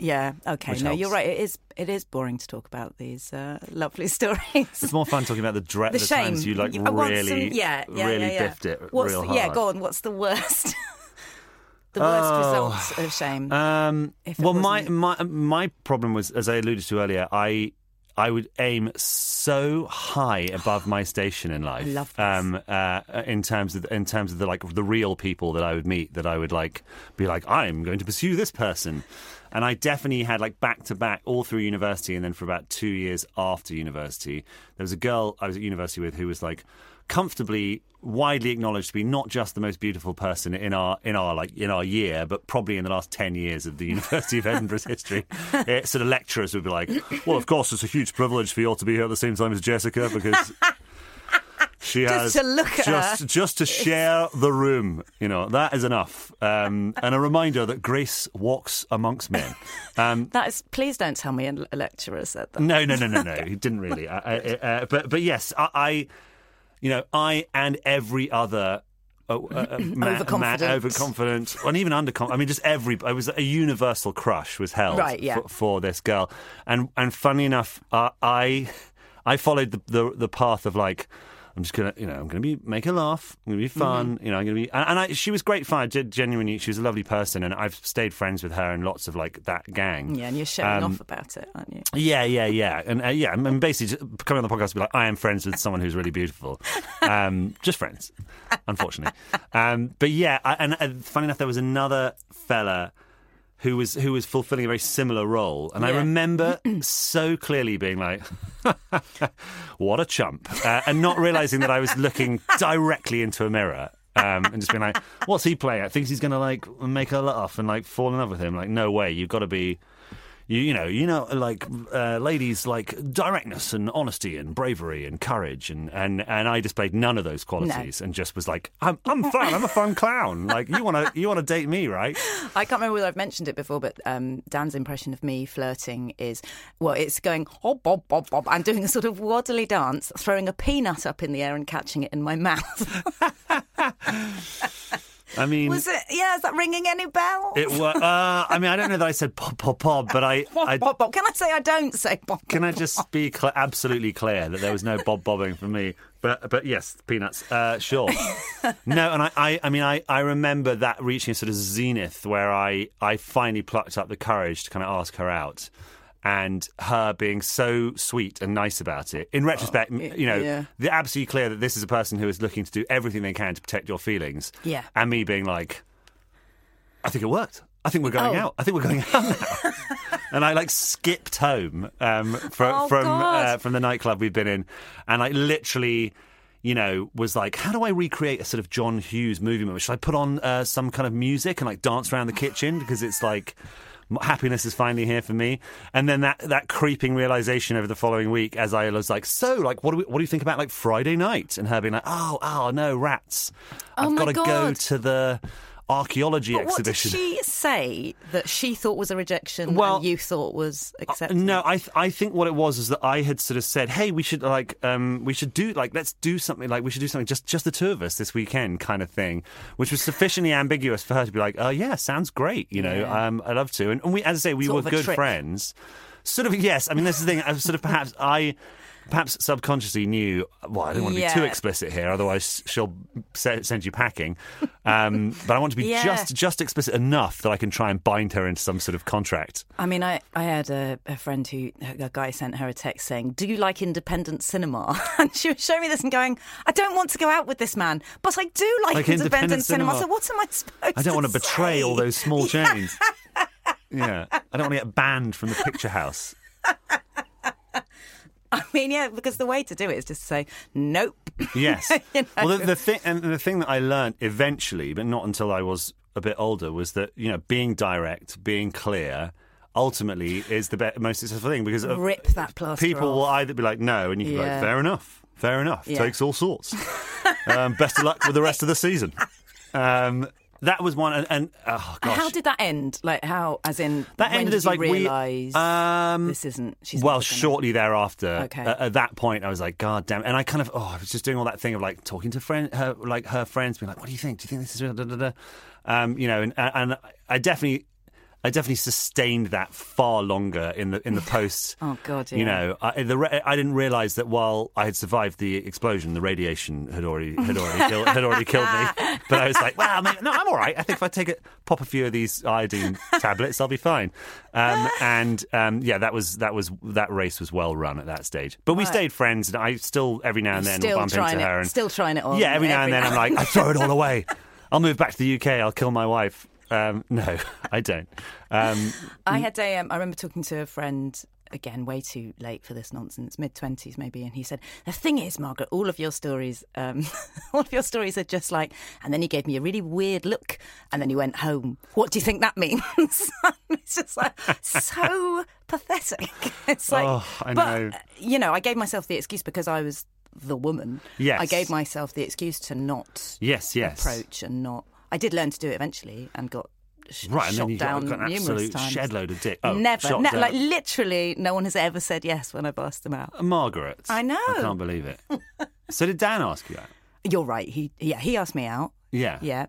Yeah. Okay. Which no, you're right. It is. It is boring to talk about these uh, lovely stories. It's more fun talking about the dread, the the, shame. times you like I really, some- yeah, yeah, really yeah, yeah. biffed it What's real the- hard. Yeah, go on. What's the worst? the worst Oh. results of shame. Um, well, my, wasn't- my my problem was, as I alluded to earlier, I I would aim so high above my station in life. love this. Um, uh, in terms of in terms of the like the real people that I would meet, that I would like be like, I'm going to pursue this person. And I definitely had like back to back all through university, and then for about two years after university, there was a girl I was at university with who was like comfortably widely acknowledged to be not just the most beautiful person in our in our like in our year, but probably in the last ten years of the University of Edinburgh's history. It, sort of lecturers would be like, "Well, of course, it's a huge privilege for you all to be here at the same time as Jessica because." She Just has to look at just her. just to share the room, you know that is enough, um, and a reminder that Grace walks amongst men. Um, That is. Please don't tell me a lecturer said that. no, no, no, no, no. He didn't really. I, I, uh, but but yes, I, I, you know, I and every other. Uh, uh, man, Overconfident. man, overconfident, and even underconfident. I mean, just every. It was a universal crush was held Right, yeah. for, for this girl, and and funny enough, uh, I I followed the, the the path of like. I'm just gonna, you know, I'm gonna be make her laugh. I'm gonna be fun. Mm-hmm. You know, I'm gonna be, and, and I, she was great fun. I did genuinely, she was a lovely person, and I've stayed friends with her and lots of like that gang. Yeah, and you're showing Um, off about it, aren't you? Yeah, yeah, yeah, and uh, yeah, and basically just coming on the podcast to be like, I am friends with someone who's really beautiful, um, just friends, unfortunately. Um, but yeah, I, and uh, funny enough, there was another fella who was who was fulfilling a very similar role, and I remember so clearly being like, "What a chump," uh, and not realizing that I was looking directly into a mirror. Um, and just being like, "What's he playing? I think he's gonna like make her laugh and like fall in love with him." Like, no way! You've got to be you, you know, you know, like uh, ladies like directness and honesty and bravery and courage, and, and, and I displayed none of those qualities, and just was like, I'm I'm fun, I'm a fun clown. Like you want to you want to date me, right? I can't remember whether I've mentioned it before, but um, Dan's impression of me flirting is well, it's going hop, bob, bob, bob, and doing a sort of waddly dance, throwing a peanut up in the air and catching it in my mouth. I mean, Was it? Yeah, is that ringing any bells? it was. Uh, I mean, I don't know that I said pop pop pop, but I, I bob, bob. Can I say I don't say bob? can I just be cl- absolutely clear that there was no bob bobbing for me. But but yes, peanuts. Uh, sure. no, and I, I I mean I, I remember that reaching a sort of zenith where I I finally plucked up the courage to kind of ask her out. And her being so sweet and nice about it. In retrospect, m- you know, yeah. they're absolutely clear that this is a person who is looking to do everything they can to protect your feelings. Yeah. And me being like, I think it worked. I think we're going Oh. out. I think we're going out now. and I like skipped home um, fro- Oh, from uh, from the nightclub we've been in, and I literally, you know, was like, how do I recreate a sort of John Hughes movie? moment? Should I put on uh, some kind of music and like dance around the kitchen because it's like. Happiness is finally here for me, and then that, that creeping realization over the following week, as I was like, "So, like, what do we, what do you think about like Friday night?" And her being like, "Oh, oh no, rats! Oh, I've got to go to the archaeology But what did exhibition." she say that she thought was a rejection Well, and you thought was acceptance? No, I th- I think what it was is that I had sort of said, "Hey, we should like um we should do like let's do something like we should do something just just the two of us this weekend kind of thing," which was sufficiently ambiguous for her to be like, "Oh yeah, sounds great, you know, Yeah. um I love to." And, and we, as I say, we Sort were good trick. friends. Sort of yes. I mean, this is the thing. I sort of perhaps I. Perhaps subconsciously knew. Well, I don't want to be too explicit here, otherwise she'll se- send you packing. Um, but I want to be Yeah. just just explicit enough that I can try and bind her into some sort of contract. I mean, I, I had a, a friend who, a guy sent her a text saying, Do you like independent cinema? And she was showing me this and going, I don't want to go out with this man, but I do like, Like independent, independent cinema. cinema. So what am I supposed to? I don't want to betray say? all those small chains. yeah, I don't want to get banned from the picture house. I mean, yeah, because the way to do it is just to say, Nope. Yes. You know? Well, the, the thing and the thing that I learned eventually, but not until I was a bit older, was that you know being direct, being clear, ultimately is the be- most successful thing because of- Rip that plaster people will either be like no, and you can be like fair enough, fair enough, Yeah. takes all sorts. um, best of luck with the rest of the season. Um, that was one, and, and oh gosh, How did that end? Like, how, as in, That ended did as like we- um, this isn't, she's well, shortly thereafter, Okay. at, at that point, I was like, God damn! And I kind of, oh, I was just doing all that thing of like talking to friend, her, like her friends, being like, "What do you think? Do you think this is real?" Da, da, da. Um, you know, and and I definitely, I definitely sustained that far longer in the in the post. Oh, God, You know, I, the re- I didn't realise that while I had survived the explosion, the radiation had already had already killed, had already killed me. But I was like, well, I mean, no, I'm all right. I think if I take it, pop a few of these iodine tablets, I'll be fine. Um, and um, yeah, that was that was that race was well run at that stage. But we Right. stayed friends, and I still every now and then Still bump into it, her. And, still trying it on. yeah, every now and then I'm like, I throw it all away. I'll move back to the UK. I'll kill my wife. Um, no, I don't. Um, I had a. Um, I remember talking to a friend again, way too late for this nonsense, mid twenties maybe, and he said, "The thing is, Margaret, all of your stories, um, all of your stories are just like." And then he gave me a really weird look, and then he went home. What do you think that means? it's just like so pathetic. It's like, Oh, I but know. you know, I gave myself the excuse because I was the woman. Yes. I gave myself the excuse to not yes, yes. approach and not. I did learn to do it eventually and got sh- Right, and shot then you got, down got an numerous absolute times. shed load of dick. Oh, Never, ne- like literally, no one has ever said yes when I've asked them out. Margaret. I know. I can't believe it. so did Dan ask you out? You're right. He, yeah, he asked me out. Yeah. Yeah,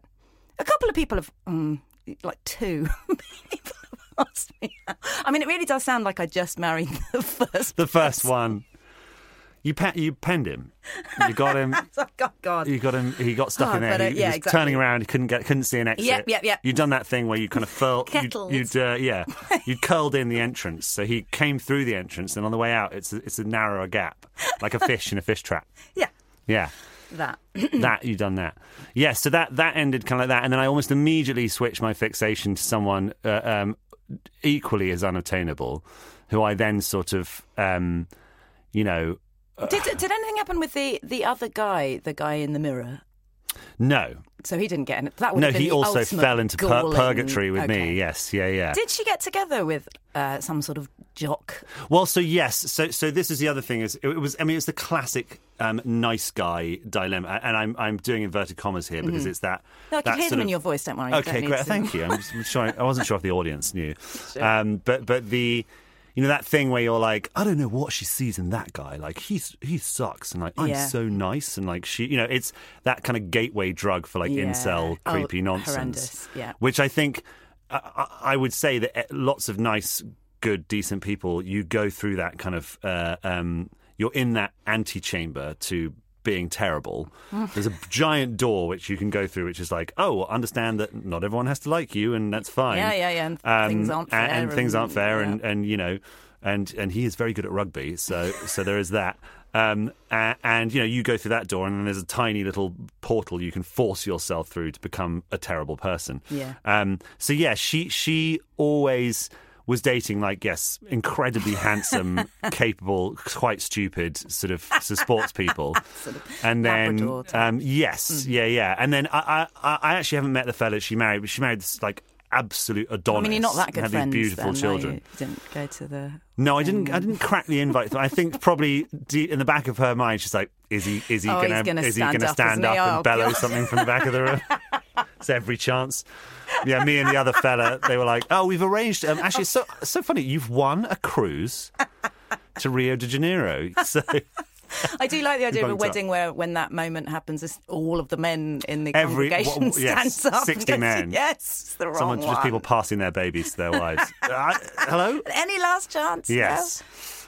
a couple of people have, um, like two people have asked me out. I mean, it really does sound like I just married the first. The first one. You pe- you penned him. You got him. Oh, God. You got him. He got stuck Oh, in there. uh, he, he was exactly. turning around. He couldn't get. Couldn't see an exit. Yep, yep, yep. You'd done that thing where you kind of furled. You'd, you'd uh, yeah. You'd curled in the entrance. So he came through the entrance, and on the way out, it's a, it's a narrower gap, like a fish in a fish trap. Yeah, Yeah. that. that you done that yes so that that ended kind of like that and then i almost immediately switched my fixation to someone uh, um, equally as unattainable who i then sort of um, you know did did anything happen with the the other guy, the guy in the mirror? no So he didn't get in. That would no he also fell into pur- purgatory with Okay. me yes yeah yeah Did she get together with uh, some sort of jock? Well, so yes, so so this is the other thing is it was I mean it's the classic um, nice guy dilemma, and I'm I'm doing inverted commas here because it's that. No, I can hear them in your voice. Don't worry. Okay, don't great. Thank you. I'm just I'm sure I wasn't sure if the audience knew, um, but but the. You know that thing where you're like, I don't know what she sees in that guy. Like he's he sucks, and like I'm Yeah. so nice, and like she, you know, it's that kind of gateway drug for like Yeah. incel Oh, creepy nonsense. horrendous, yeah. Which I think I, I I would say that eh, lots of nice, good, decent people, you go through that kind of, uh, um, you're in that antechamber to being terrible. There's a giant door which you can go through, which is like, oh, understand that not everyone has to like you, and that's fine. Yeah, yeah, yeah, and Um, things aren't and- fair and, things aren't and- fair, yeah. and and you know, and and he is very good at rugby, so so there is that. Um, a- and you know, you go through that door, and then there's a tiny little portal you can force yourself through to become a terrible person. Yeah. Um, so yeah, she she always was dating like yes, incredibly handsome, capable, quite stupid sort of, sort of sports people, and then Labrador type. um, yes, yeah, yeah, and then I, I I actually haven't met the fella she married, but she married this like absolute Adonis. I mean, you're not that and good friends. These beautiful then, children. you? You didn't go to the. No, I didn't. I didn't crack the invite. I think probably deep in the back of her mind, she's like, "Is he? Is he Oh, gonna? gonna is he stand gonna up, stand up he? and Oh, bellow something from the back of the room?" it's every chance. Yeah, me and the other fella, they were like, "Oh, we've arranged." Um, actually, it's so so funny. You've won a cruise to Rio de Janeiro. So I do like the idea of a bunked up. wedding where, when that moment happens, all of the men in the Every- congregation what- yes, stands up. 60 goes, men. Yes, the wrong someone one. just people passing their babies to their wives. Uh, hello. Any last chance? No?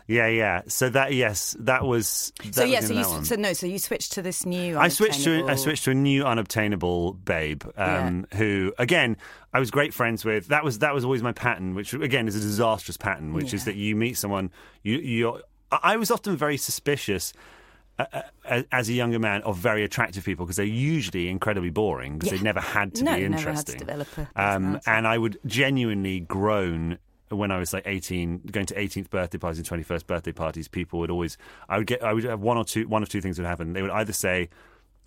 Yeah, yeah. So that yes, that was. That So yeah, in so you one. so no, so you switched to this new. I switched to I switched to a new unobtainable babe, um, who again I was great friends with. That was that was always my pattern, which again is a disastrous pattern, which is that you meet someone you you. I was often very suspicious. Uh, uh, as a younger man, of very attractive people because they're usually incredibly boring because Yeah. they never had to No, be never had to develop a um, and I would genuinely groan when I was like 18, going to 18th birthday parties and 21st birthday parties. People would always, I would get, I would have one or two, one of two things would happen. They would either say,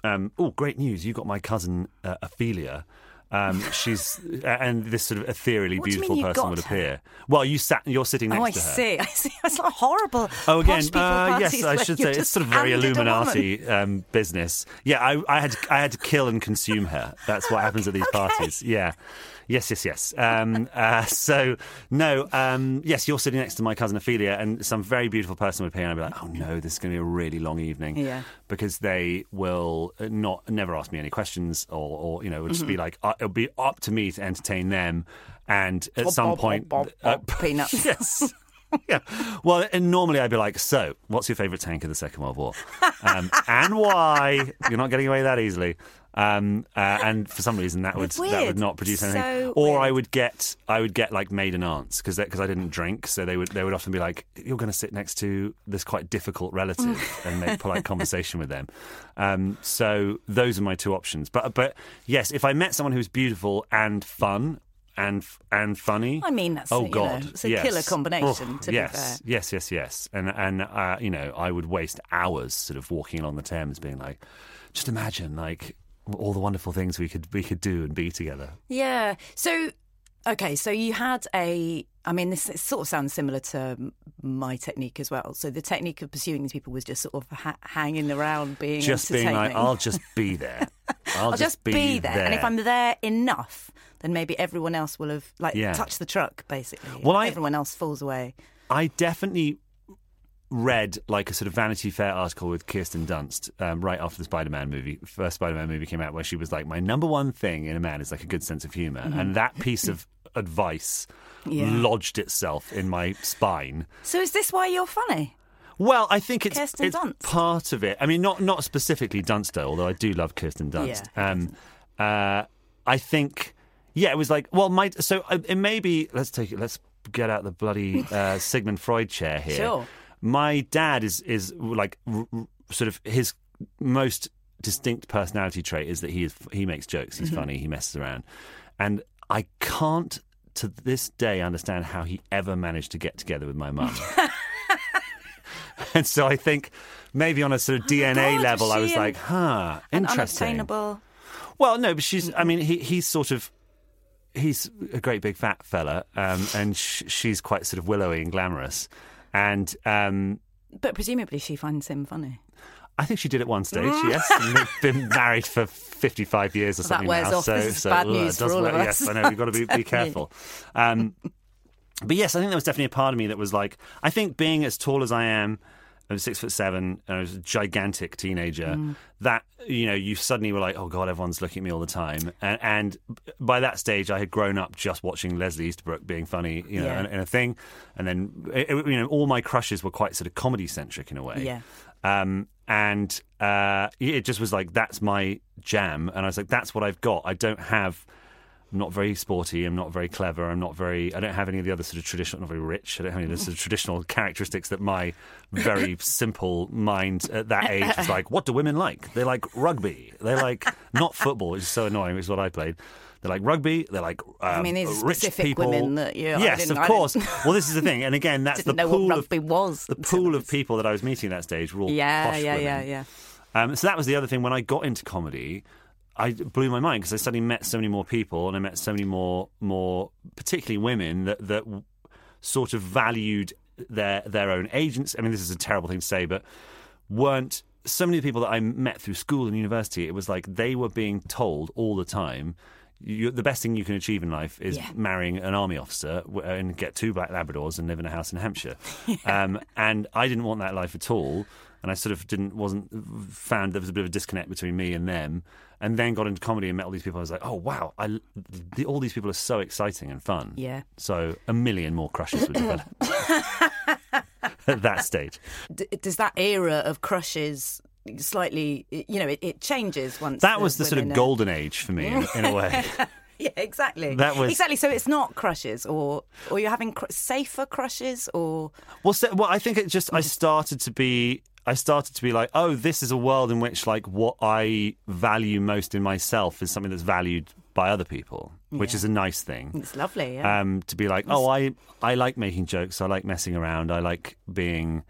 um, "Oh, great news! You got my cousin uh, Ophelia." Um, she's and this sort of ethereally What beautiful person would her? appear. Well, you sat, you're sitting next Oh, I to her. I see. I see. It's like horrible. Oh, again, uh, yes, I should say it's sort of very handed a woman. Illuminati um, business. Yeah, I, I had I had to kill and consume her. That's what happens at these parties. Yeah, yes, yes, yes. Um, uh, so no, um, yes, you're sitting next to my cousin Ophelia, and some very beautiful person would appear, and I'd be like, oh no, this is going to be a really long evening. Yeah. because they will uh, not never ask me any questions, or, or you know, it'll just Mm-hmm. be like uh, it'll be up to me to entertain them, and at Bob, some bob, point, bob, uh, peanuts. yes. yeah. Well, and normally I'd be like, so, what's your favourite tank of the Second World War? Um, and why? You're not getting away that easily. Um, uh, and for some reason that would That's that would not produce anything. So or I would get I would get like maiden aunts because because I didn't drink, so they would they would often be like, "You're going to sit next to this quite difficult relative and make polite conversation with them." Um, so those are my two options. But but yes, if I met someone who's beautiful and fun. And and funny. I mean, that's, oh you god, know, it's a yes. killer combination, Oh, to be yes, fair. yes, yes, yes. And and uh, you know, I would waste hours sort of walking along the Thames, being like, just imagine like all the wonderful things we could we could do and be together. Yeah. So, okay. So you had a. I mean, this sort of sounds similar to my technique as well. So the technique of pursuing these people was just sort of ha- hanging around, being Just being like. I'll just be there. I'll, I'll just be there. and if I'm there enough, then maybe everyone else will have like Yeah. touched the truck, basically. Well, I- everyone else falls away. I definitely read like a sort of Vanity Fair article with Kirsten Dunst um, right after the Spider-Man movie, first Spider-Man movie came out, where she was like, "My number one thing in a man is like a good sense of humor and that piece of advice Mm-hmm. Yeah. lodged itself in my spine. So is this why you're funny? Well, I think it's, it's Dunst. part of it. I mean, not not specifically Dunster, although I do love Kirsten Dunst. Yeah, um, uh, I think, yeah, it was like, well, my so uh, it may be. Let's take it. Let's get out the bloody uh, Sigmund Freud chair here. Sure. My dad is is like r- r- sort of his most distinct personality trait is that he is he makes jokes. He's funny. He messes around, and I can't to this day understand how he ever managed to get together with my mum. and so I think maybe on a sort of DNA Oh God, level, I was and- like, huh, interesting. Well, no, but she's. I mean, he, he's sort of. He's a great big fat fella, um, and sh- she's quite sort of willowy and glamorous. And um, But presumably she finds him funny. I think she did at one stage, yes. And they've been married for 55 years or That something wears now. off. So, This is so bad news it does for all wear- of Yes, us. I know, we've got to be, be careful. Um, but yes, I think there was definitely a part of me that was like, I think being as tall as I am, I was six foot seven, and I was a gigantic teenager. Mm. That you know, you suddenly were like, "Oh God, everyone's looking at me all the time." And, and by that stage, I had grown up just watching Leslie Easterbrook being funny, you know, Yeah. a thing. And then, it- it- you know, all my crushes were quite sort of comedy centric in a way. Yeah. Um, and uh, it just was like, that's my jam. And I was like, that's what I've got. I don't have. I'm not very sporty. I'm not very clever. I'm not very. I don't have any of the other sort of traditional. Not very rich. I don't have any of the sort of traditional characteristics that my very simple mind at that age was like. What do women like? They like rugby. They like not football, which is so annoying, which is what I played. They like rugby. They like. Um, mean, these rich specific people. women that you- I Yes, of course. well, this is the thing, and again, that's the know pool rugby of was the pool of people that I was meeting at that stage were all Yeah, posh yeah, women. yeah, yeah. Um, so that was the other thing. When I got into comedy, I blew my mind because I suddenly met so many more people, and I met so many more, more particularly women that that sort of valued their their own agents. I mean, this is a terrible thing to say, but weren't so many people that I met through school and university. It was like they were being told all the time. You, the best thing you can achieve in life is Yeah. marrying an army officer and get two black Labradors and live in a house in Hampshire. um, and I didn't want that life at all. And I sort of didn't wasn't found there was a bit of a disconnect between me and them. And then got into comedy and met all these people. I was like, oh wow, I, the, all these people are so exciting and fun. Yeah. So a million more crushes would develop at that stage. D- does that era of crushes slightly, you know, it, it changes once That was the sort of golden age for me in, in a way. Yeah, exactly. That was- exactly. So it's not crushes, or or you're having cr- safer crushes, or Well, so, well, I think it just I mm. started to be I started to be like, oh, this is a world in which like what I value most in myself is something that's valued by other people, which is a nice thing. it's lovely. Yeah. Um, to be like, oh, I I like making jokes. I like messing around. I like being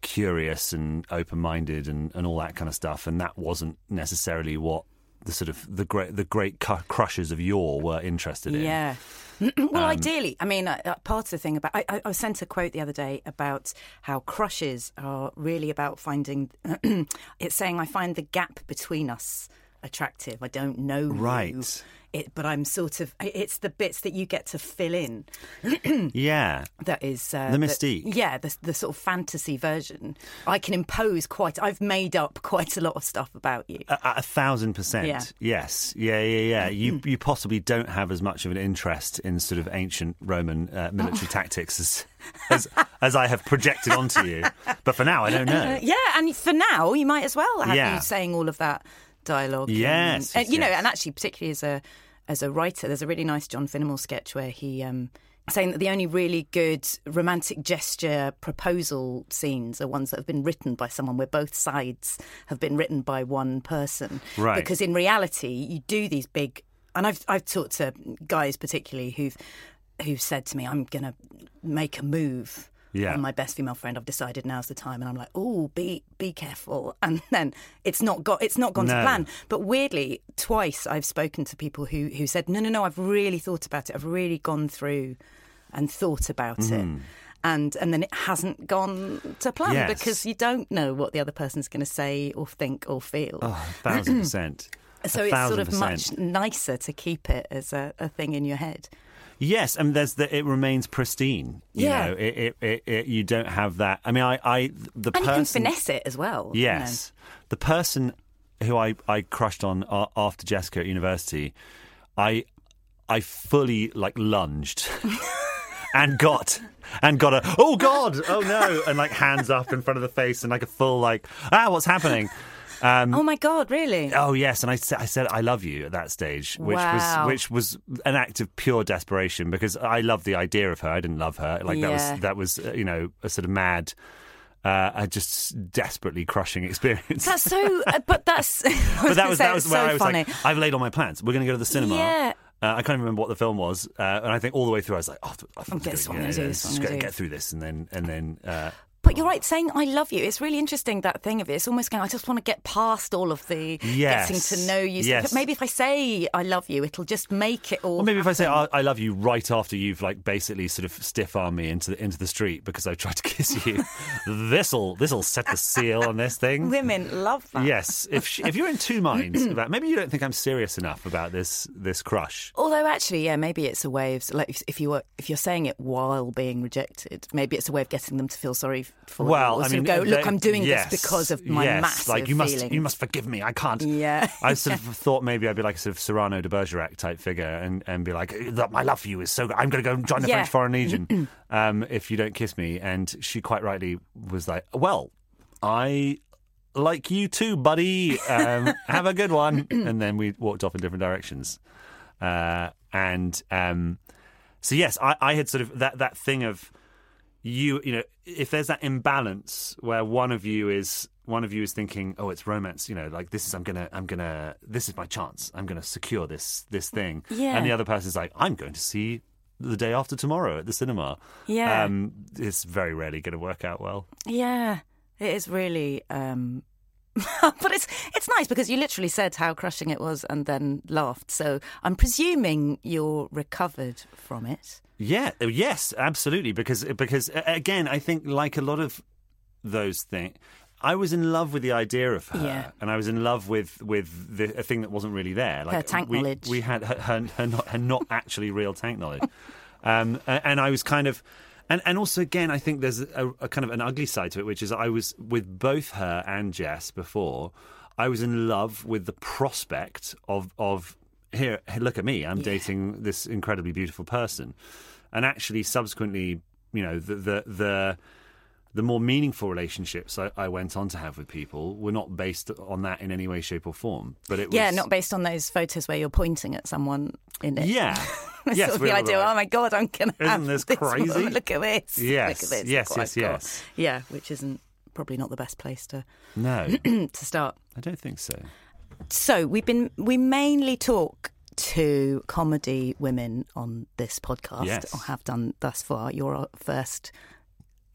curious and open minded and, and all that kind of stuff. And that wasn't necessarily what the sort of the great the great crushes of yore were interested in. Yeah. well, Um, ideally, I mean, uh, uh, part of the thing about I, I, I sent a quote the other day about how crushes are really about finding. it's saying I find the gap between us attractive. I don't know you, Right. It, but I'm sort of. It's the bits that you get to fill in Yeah. that is uh, The that- mystique. yeah, the, the sort of fantasy version. I can impose quite. I've made up quite a lot of stuff about you. A, a thousand percent. Yeah. Yes. Yeah. Yeah. Yeah. You you possibly don't have as much of an interest in sort of ancient Roman uh, military tactics as, as as I have projected onto you. But for now, I don't know. Uh, yeah, and for now, you might as well have Yeah. you saying all of that dialogue. Yes, and, and, you know, and actually, particularly as a as a writer, there's a really nice John Finnemore sketch where he. Um, Saying that the only really good romantic gesture proposal scenes are ones that have been written by someone where both sides have been written by one person. Right. Because in reality, you do these big, and I've I've talked to guys particularly who've who've said to me, "I'm going to make a move." Yeah. on my best female friend. I've decided now's the time, and I'm like, oh, be be careful. And then it's not got it's not gone No. to plan. But weirdly, twice I've spoken to people who who said, no, no, no, I've really thought about it. I've really gone through and thought about it. Mm. And and then it hasn't gone to plan Yes. because you don't know what the other person's going to say or think or feel. Oh, a thousand percent. so A it's sort of percent. much nicer to keep it as a, a thing in your head. Yes, and there's the, it remains pristine. You Yeah. know, it, it, it, it, you don't have that. I mean, I, I the And you person. can finesse it as well. you know. Yes, the person who I, I crushed on after Jessica at university, I I fully like lunged. And got and got a oh god oh no and like hands up in front of the face and like a full like ah what's happening um, Oh my God, really? Oh yes, and I said I said I love you at that stage, which Wow. was which was an act of pure desperation because I loved the idea of her. I didn't love her. Like that Yeah. was that was uh, you know a sort of mad, uh, a just desperately crushing experience. That's so, uh, but that's. but that was that was so where I was funny. like, I've laid all my plans. We're going to go to the cinema. Yeah. Uh, I can't even remember what the film was, uh, and I think all the way through I was like, "Oh, I think get this one, yeah, I'm gonna do this just get through this, and then and then uh, But you're right, saying I love you. It's really interesting that thing of it. It's almost going. I just want to get past all of the Yes. getting to know you. Yes. Maybe if I say I love you, it'll just make it all. Or maybe if I say. I, I love you right after you've like basically sort of stiff arm me into the, into the street because I tried to kiss you, this'll this'll set the seal on this thing. women love that. Yes, if she, if you're in two minds about maybe you don't think I'm serious enough about this this crush. Although actually, yeah, maybe it's a way of like if, if you were if you're saying it while being rejected, maybe it's a way of getting them to feel sorry for. Well, I mean, go, look, I'm doing yes, this because of my yes, massive like you must feelings. you must forgive me. I can't. Yeah. I sort of thought maybe I'd be like a sort of Cyrano de Bergerac type figure and, and be like, "Look, my love for you is so good. I'm going to go and join the Yeah. French Foreign Legion um, if you don't kiss me. And she quite rightly was like, well, I like you too, buddy. Um, have a good one. and then we walked off in different directions. Uh, and um, so, yes, I, I had sort of that, that thing of you, you know, if there's that imbalance where one of you is one of you is thinking, oh, it's romance, you know, like this is I'm gonna I'm gonna this is my chance. I'm gonna secure this this thing. Yeah. And the other person's like, I'm going to see the day after tomorrow at the cinema. Yeah. Um, it's very rarely going to work out well. Yeah, it is really. Um, but it's it's nice because you literally said how crushing it was and then laughed. So I'm presuming you're recovered from it. Yeah, uh, yes, absolutely. Because because uh, again, I think like a lot of those things, I was in love with the idea of her, Yeah. and I was in love with with the, a thing that wasn't really there. Like tank we, knowledge. We had her, her, her, not, her not actually real tank knowledge, um, and I was kind of. And, and also, again, I think there's a, a kind of an ugly side to it, which is I was with both her and Jess before. I was in love with the prospect of of here. Look at me, I'm dating this incredibly beautiful person, and actually, subsequently, you know, the the the, the more meaningful relationships I, I went on to have with people were not based on that in any way, shape, or form. But it was Yeah, not based on those photos where you're pointing at someone in it. yeah. It's yes, sort of the idea. Oh my god, I'm gonna Isn't have this one. crazy? Look at this. Yes, Look at this. yes, yes, yes. Yeah, which isn't probably not the best place to No, to start. I don't think so. So we've been we mainly talk to comedy women on this podcast, Yes. or have done thus far. You're our first.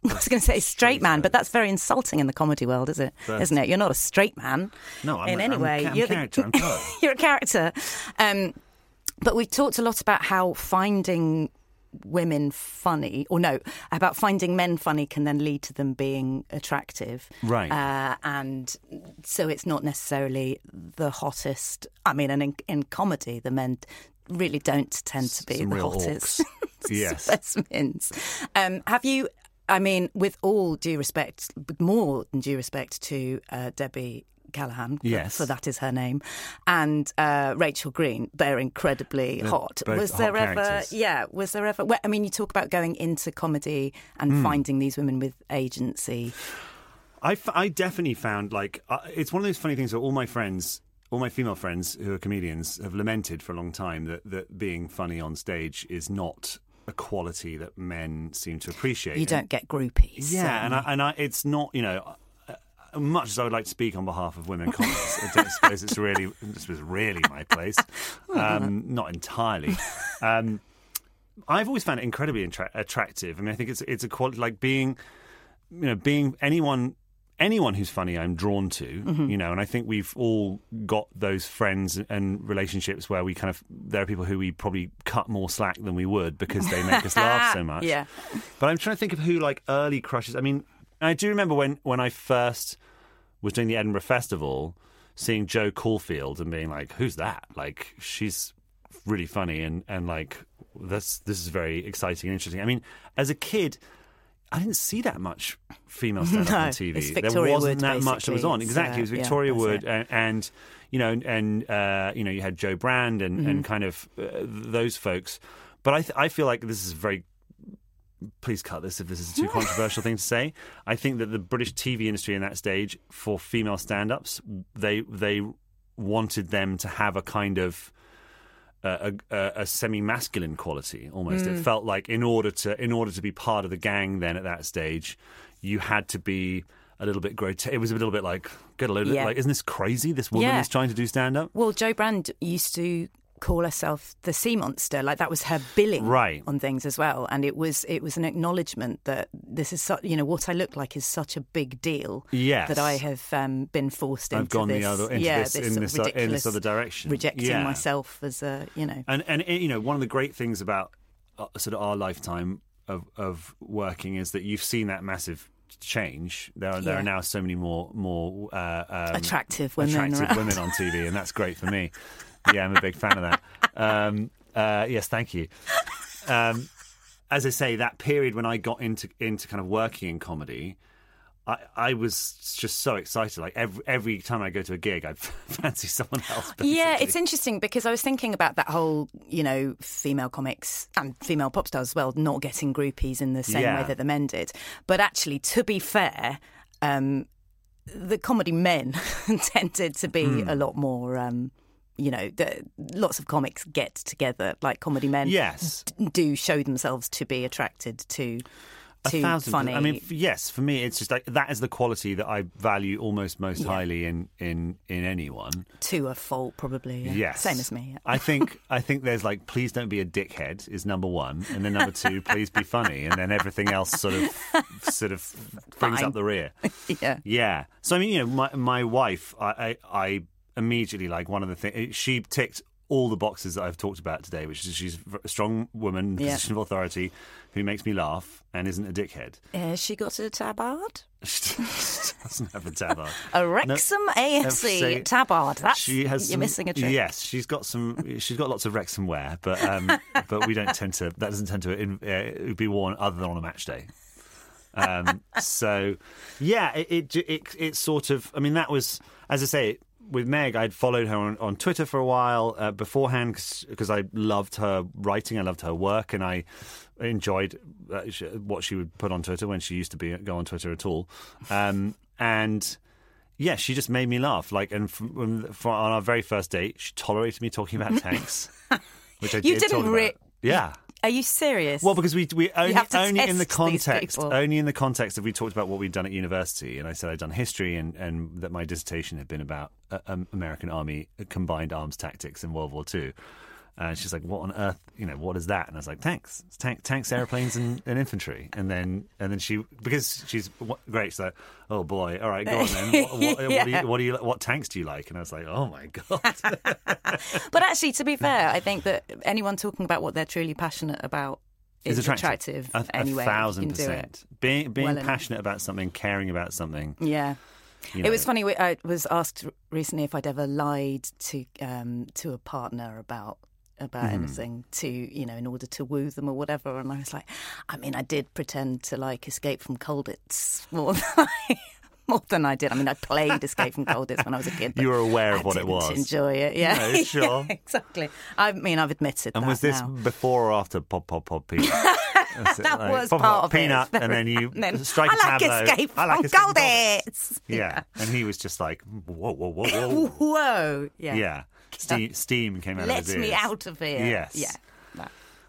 I was going to say straight man, but that's very insulting in the comedy world, is it? First. not it? You're not a straight man. No, I'm in a- any I'm way. you're the- character, I'm you're a character. Um, but we've talked a lot about how finding women funny, or no, about finding men funny can then lead to them being attractive. Right. Uh, and so it's not necessarily the hottest. I mean, and in, in comedy, the men really don't tend to be Some the hottest Yes. specimens. Um, have you? I mean, with all due respect, more than due respect to uh, Debbie Callahan, for- Yes. for that is her name, and uh, Rachel Green, they're incredibly hot. Was hot there ever? Yeah, was there ever? Well, I mean, you talk about going into comedy and Hmm. finding these women with agency. I, f- I definitely found like uh, it's one of those funny things where all my friends all my female friends who are comedians have lamented for a long time that, that being funny on stage is not a quality that men seem to appreciate. You don't get groupies. Yeah, and I, and I, it's not you know. uh, Much as I would like to speak on behalf of women comics, I don't suppose it's really this was really my place. Um, not entirely. Um, I've always found it incredibly attra- attractive. I mean, I think it's it's a quality like being, you know, being anyone anyone who's funny. I'm drawn to, mm-hmm. you know, and I think we've all got those friends and relationships where we kind of there are people who we probably cut more slack than we would because they make us laugh so much. Yeah. But I'm trying to think of who like early crushes. I mean, I do remember when when I first was doing the Edinburgh Festival, seeing Jo Caulfield and being like, "Who's that?" Like she's really funny and and like this this is very exciting and interesting. I mean, as a kid. I didn't see that much female stand up No, on TV. there wasn't Wood, that much that was on. Exactly, it was Victoria that's Wood, and, and you know, and uh, you know, you had Jo Brand and, Mm-hmm. and kind of uh, those folks. But I, th- I feel like this is very. Please cut this if this is a too controversial thing to say. I think that the British TV industry in that stage for female stand-ups, they they wanted them to have a kind of a, a, a semi-masculine quality almost. Mm. It felt like in order to in order to be part of the gang then at that stage, you had to be a little bit grotesque. It was a little bit like, get a load of, Yeah. like, isn't this crazy? This woman Yeah. is trying to do stand-up. Well, Jo Brand used to call herself the sea monster like that was her billing Right. on things as well and it was it was an acknowledgement that this is such you know what I look like is such a big deal Yes. that I have um, been forced into I've gone this the other into yeah this, this in this o- in this other direction. rejecting Yeah. myself as a you know And and you know, one of the great things about uh, sort of our lifetime of of working is that you've seen that massive change. There are there are now so many more more uh, um, attractive women attractive around. women on TV, and that's great for me. Yeah, I'm a big fan of that. Um, uh, yes, thank you. Um, as I say, that period when I got into into kind of working in comedy. I, I was just so excited. Like every every time I go to a gig, I fancy someone else. Yeah, it's interesting because I was thinking about that whole, you know, female comics and female pop stars as well not getting groupies in the same Yeah. way that the men did. But actually, to be fair, um, the comedy men tended to be Hmm. a lot more. Um, you know, the, lots of comics get together like comedy men. Yes. d- do show themselves to be attracted to A to thousand funny. I mean, yes, for me, it's just like that is the quality that I value almost most Yeah. highly in in in anyone. to a fault, probably. Yeah. Yes, same as me. yeah. I think I think there's like, please don't be a dickhead is number one, and then number two, please be funny, and then everything else sort of sort of brings up the rear. yeah. Yeah. So I mean, you know, my my wife, I I, I immediately like one of the things she ticked all the boxes that I've talked about today, which is she's a strong woman, Yeah. position of authority, who makes me laugh and isn't a dickhead. Has she got a tabard? She doesn't have a tabard. A Wrexham AFC say- tabard. That's She has. you're some- missing a trick. Yes, she's got some. She's got lots of Wrexham wear, but um, but we don't tend to. That doesn't tend to uh, be worn other than on a match day. Um, so, yeah, it, it it it sort of. I mean, that was as I say. With Meg, I'd followed her on, on Twitter for a while uh, beforehand because I loved her writing, I loved her work, and I enjoyed uh, sh- what she would put on Twitter when she used to be go on Twitter at all. Um, and yeah, she just made me laugh. Like, and from, from, on our very first date, she tolerated me talking about tanks, which I You did didn't talk re- about. Yeah. Are you serious? Well, because we we only, only in the context only in the context of we talked about what we'd done at university, and I said I'd done history, and, and that my dissertation had been about uh, um, American Army combined arms tactics in World War Two. And she's like, "What on earth? You know, what is that?" And I was like, "Tanks, tank, tanks, airplanes, and, and infantry." And then, and then she, because she's w- great, she's like, "Oh boy, all right, go on then. What, what, what, do you, what do you, what tanks do you like?" And I was like, "Oh my god." but actually, to be fair, I think that anyone talking about what they're truly passionate about is It's attractive. A, a anyway. thousand you can do it. percent. Being being well enough. passionate about something, caring about something. Yeah. You It was funny. I was asked recently if I'd ever lied to um, to a partner about about Hmm. anything to you know in order to woo them or whatever, and I was like, I mean, I did pretend to like Escape from Colditz more than I, more than I did. I mean, I played Escape from Colditz when I was a kid. You were aware of I what it was. Enjoy it, yeah. No, sure. Yeah, exactly. I mean, I've admitted And was this now. before or after Pop Pop Pop it, that like, was pop part up of peanut, it. and then you then, strike a I like tableau. escape I like from from Colditz. Yeah. and he was just like, whoa, whoa, whoa, whoa. Whoa. Yeah. yeah, steam, steam came out Let of his me out of here. Yes. Yeah.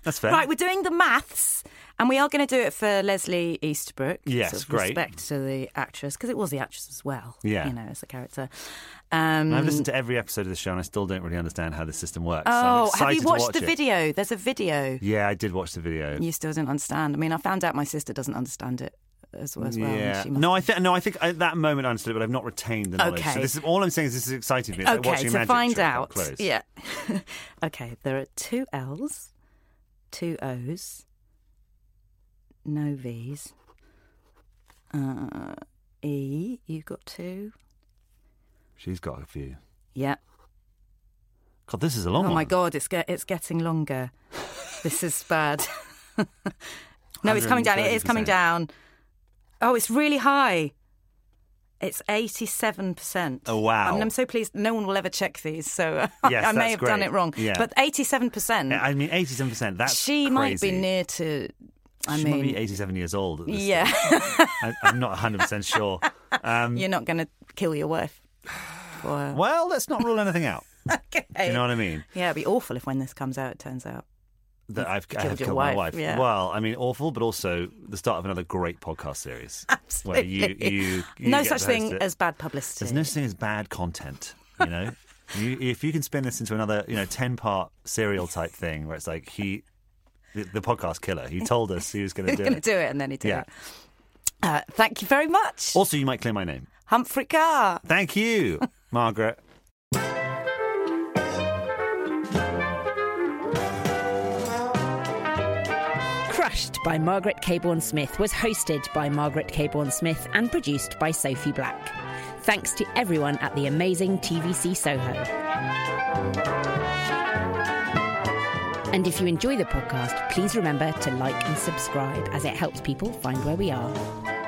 That's fair. Right, we're doing the maths, and we are going to do it for Leslie Easterbrook. Yes, sort of great. Respect to the actress because it was the actress as well. Yeah. you know, as a character. Um, I've listened to every episode of the show, and I still don't really understand how the system works. so oh, have you watched watch the it. video? There's a video. Yeah, I did watch the video. You still don't understand. I mean, I found out my sister doesn't understand it as, as well. Yeah. No, I think no, I think at that moment I understood, it, but I've not retained the knowledge. So Okay. this is all I'm saying is this is exciting me. It's like okay, watching a to magic find out. close. Yeah. okay, there are two L's, two O's, no V's. Uh, e, you've got two. She's got a few. Yeah. God, this is a long oh one. my god, it's get, it's getting longer. this is bad. no, it's coming down. It is coming down. Oh, it's really high. It's eighty-seven percent. Oh, wow. I mean, I'm so pleased. No one will ever check these, so Yes, I may have done it wrong. Yeah. But eighty-seven percent. I mean, eighty-seven percent. That's She might be near to. I she mean, might be eighty-seven years old. At this yeah. I, I'm not hundred percent sure. Um, you're not going to kill your wife. Well, let's not rule anything out. okay. Do you know what I mean? Yeah, it'd be awful if when this comes out, it turns out. That I've I killed have killed my wife, wife. yeah. Well, I mean, awful, but also the start of another great podcast series. Where you, Absolutely. you, you no such thing it. as bad publicity. There's no such thing as bad content, you know. you, if you can spin this into another, you know, ten part serial type thing where it's like he, the, the podcast killer, he told us he was going to do to it. do it, and then he did Yeah. it. Uh, thank you very much, Also, you might clear my name. Humphrey Ker. Thank you, Margaret. By Margaret Cabourn Smith was hosted by Margaret Cabourn Smith and produced by Sophie Black. Thanks to everyone at the amazing TVC Soho. And if you enjoy the podcast, please remember to like and subscribe as it helps people find where we are.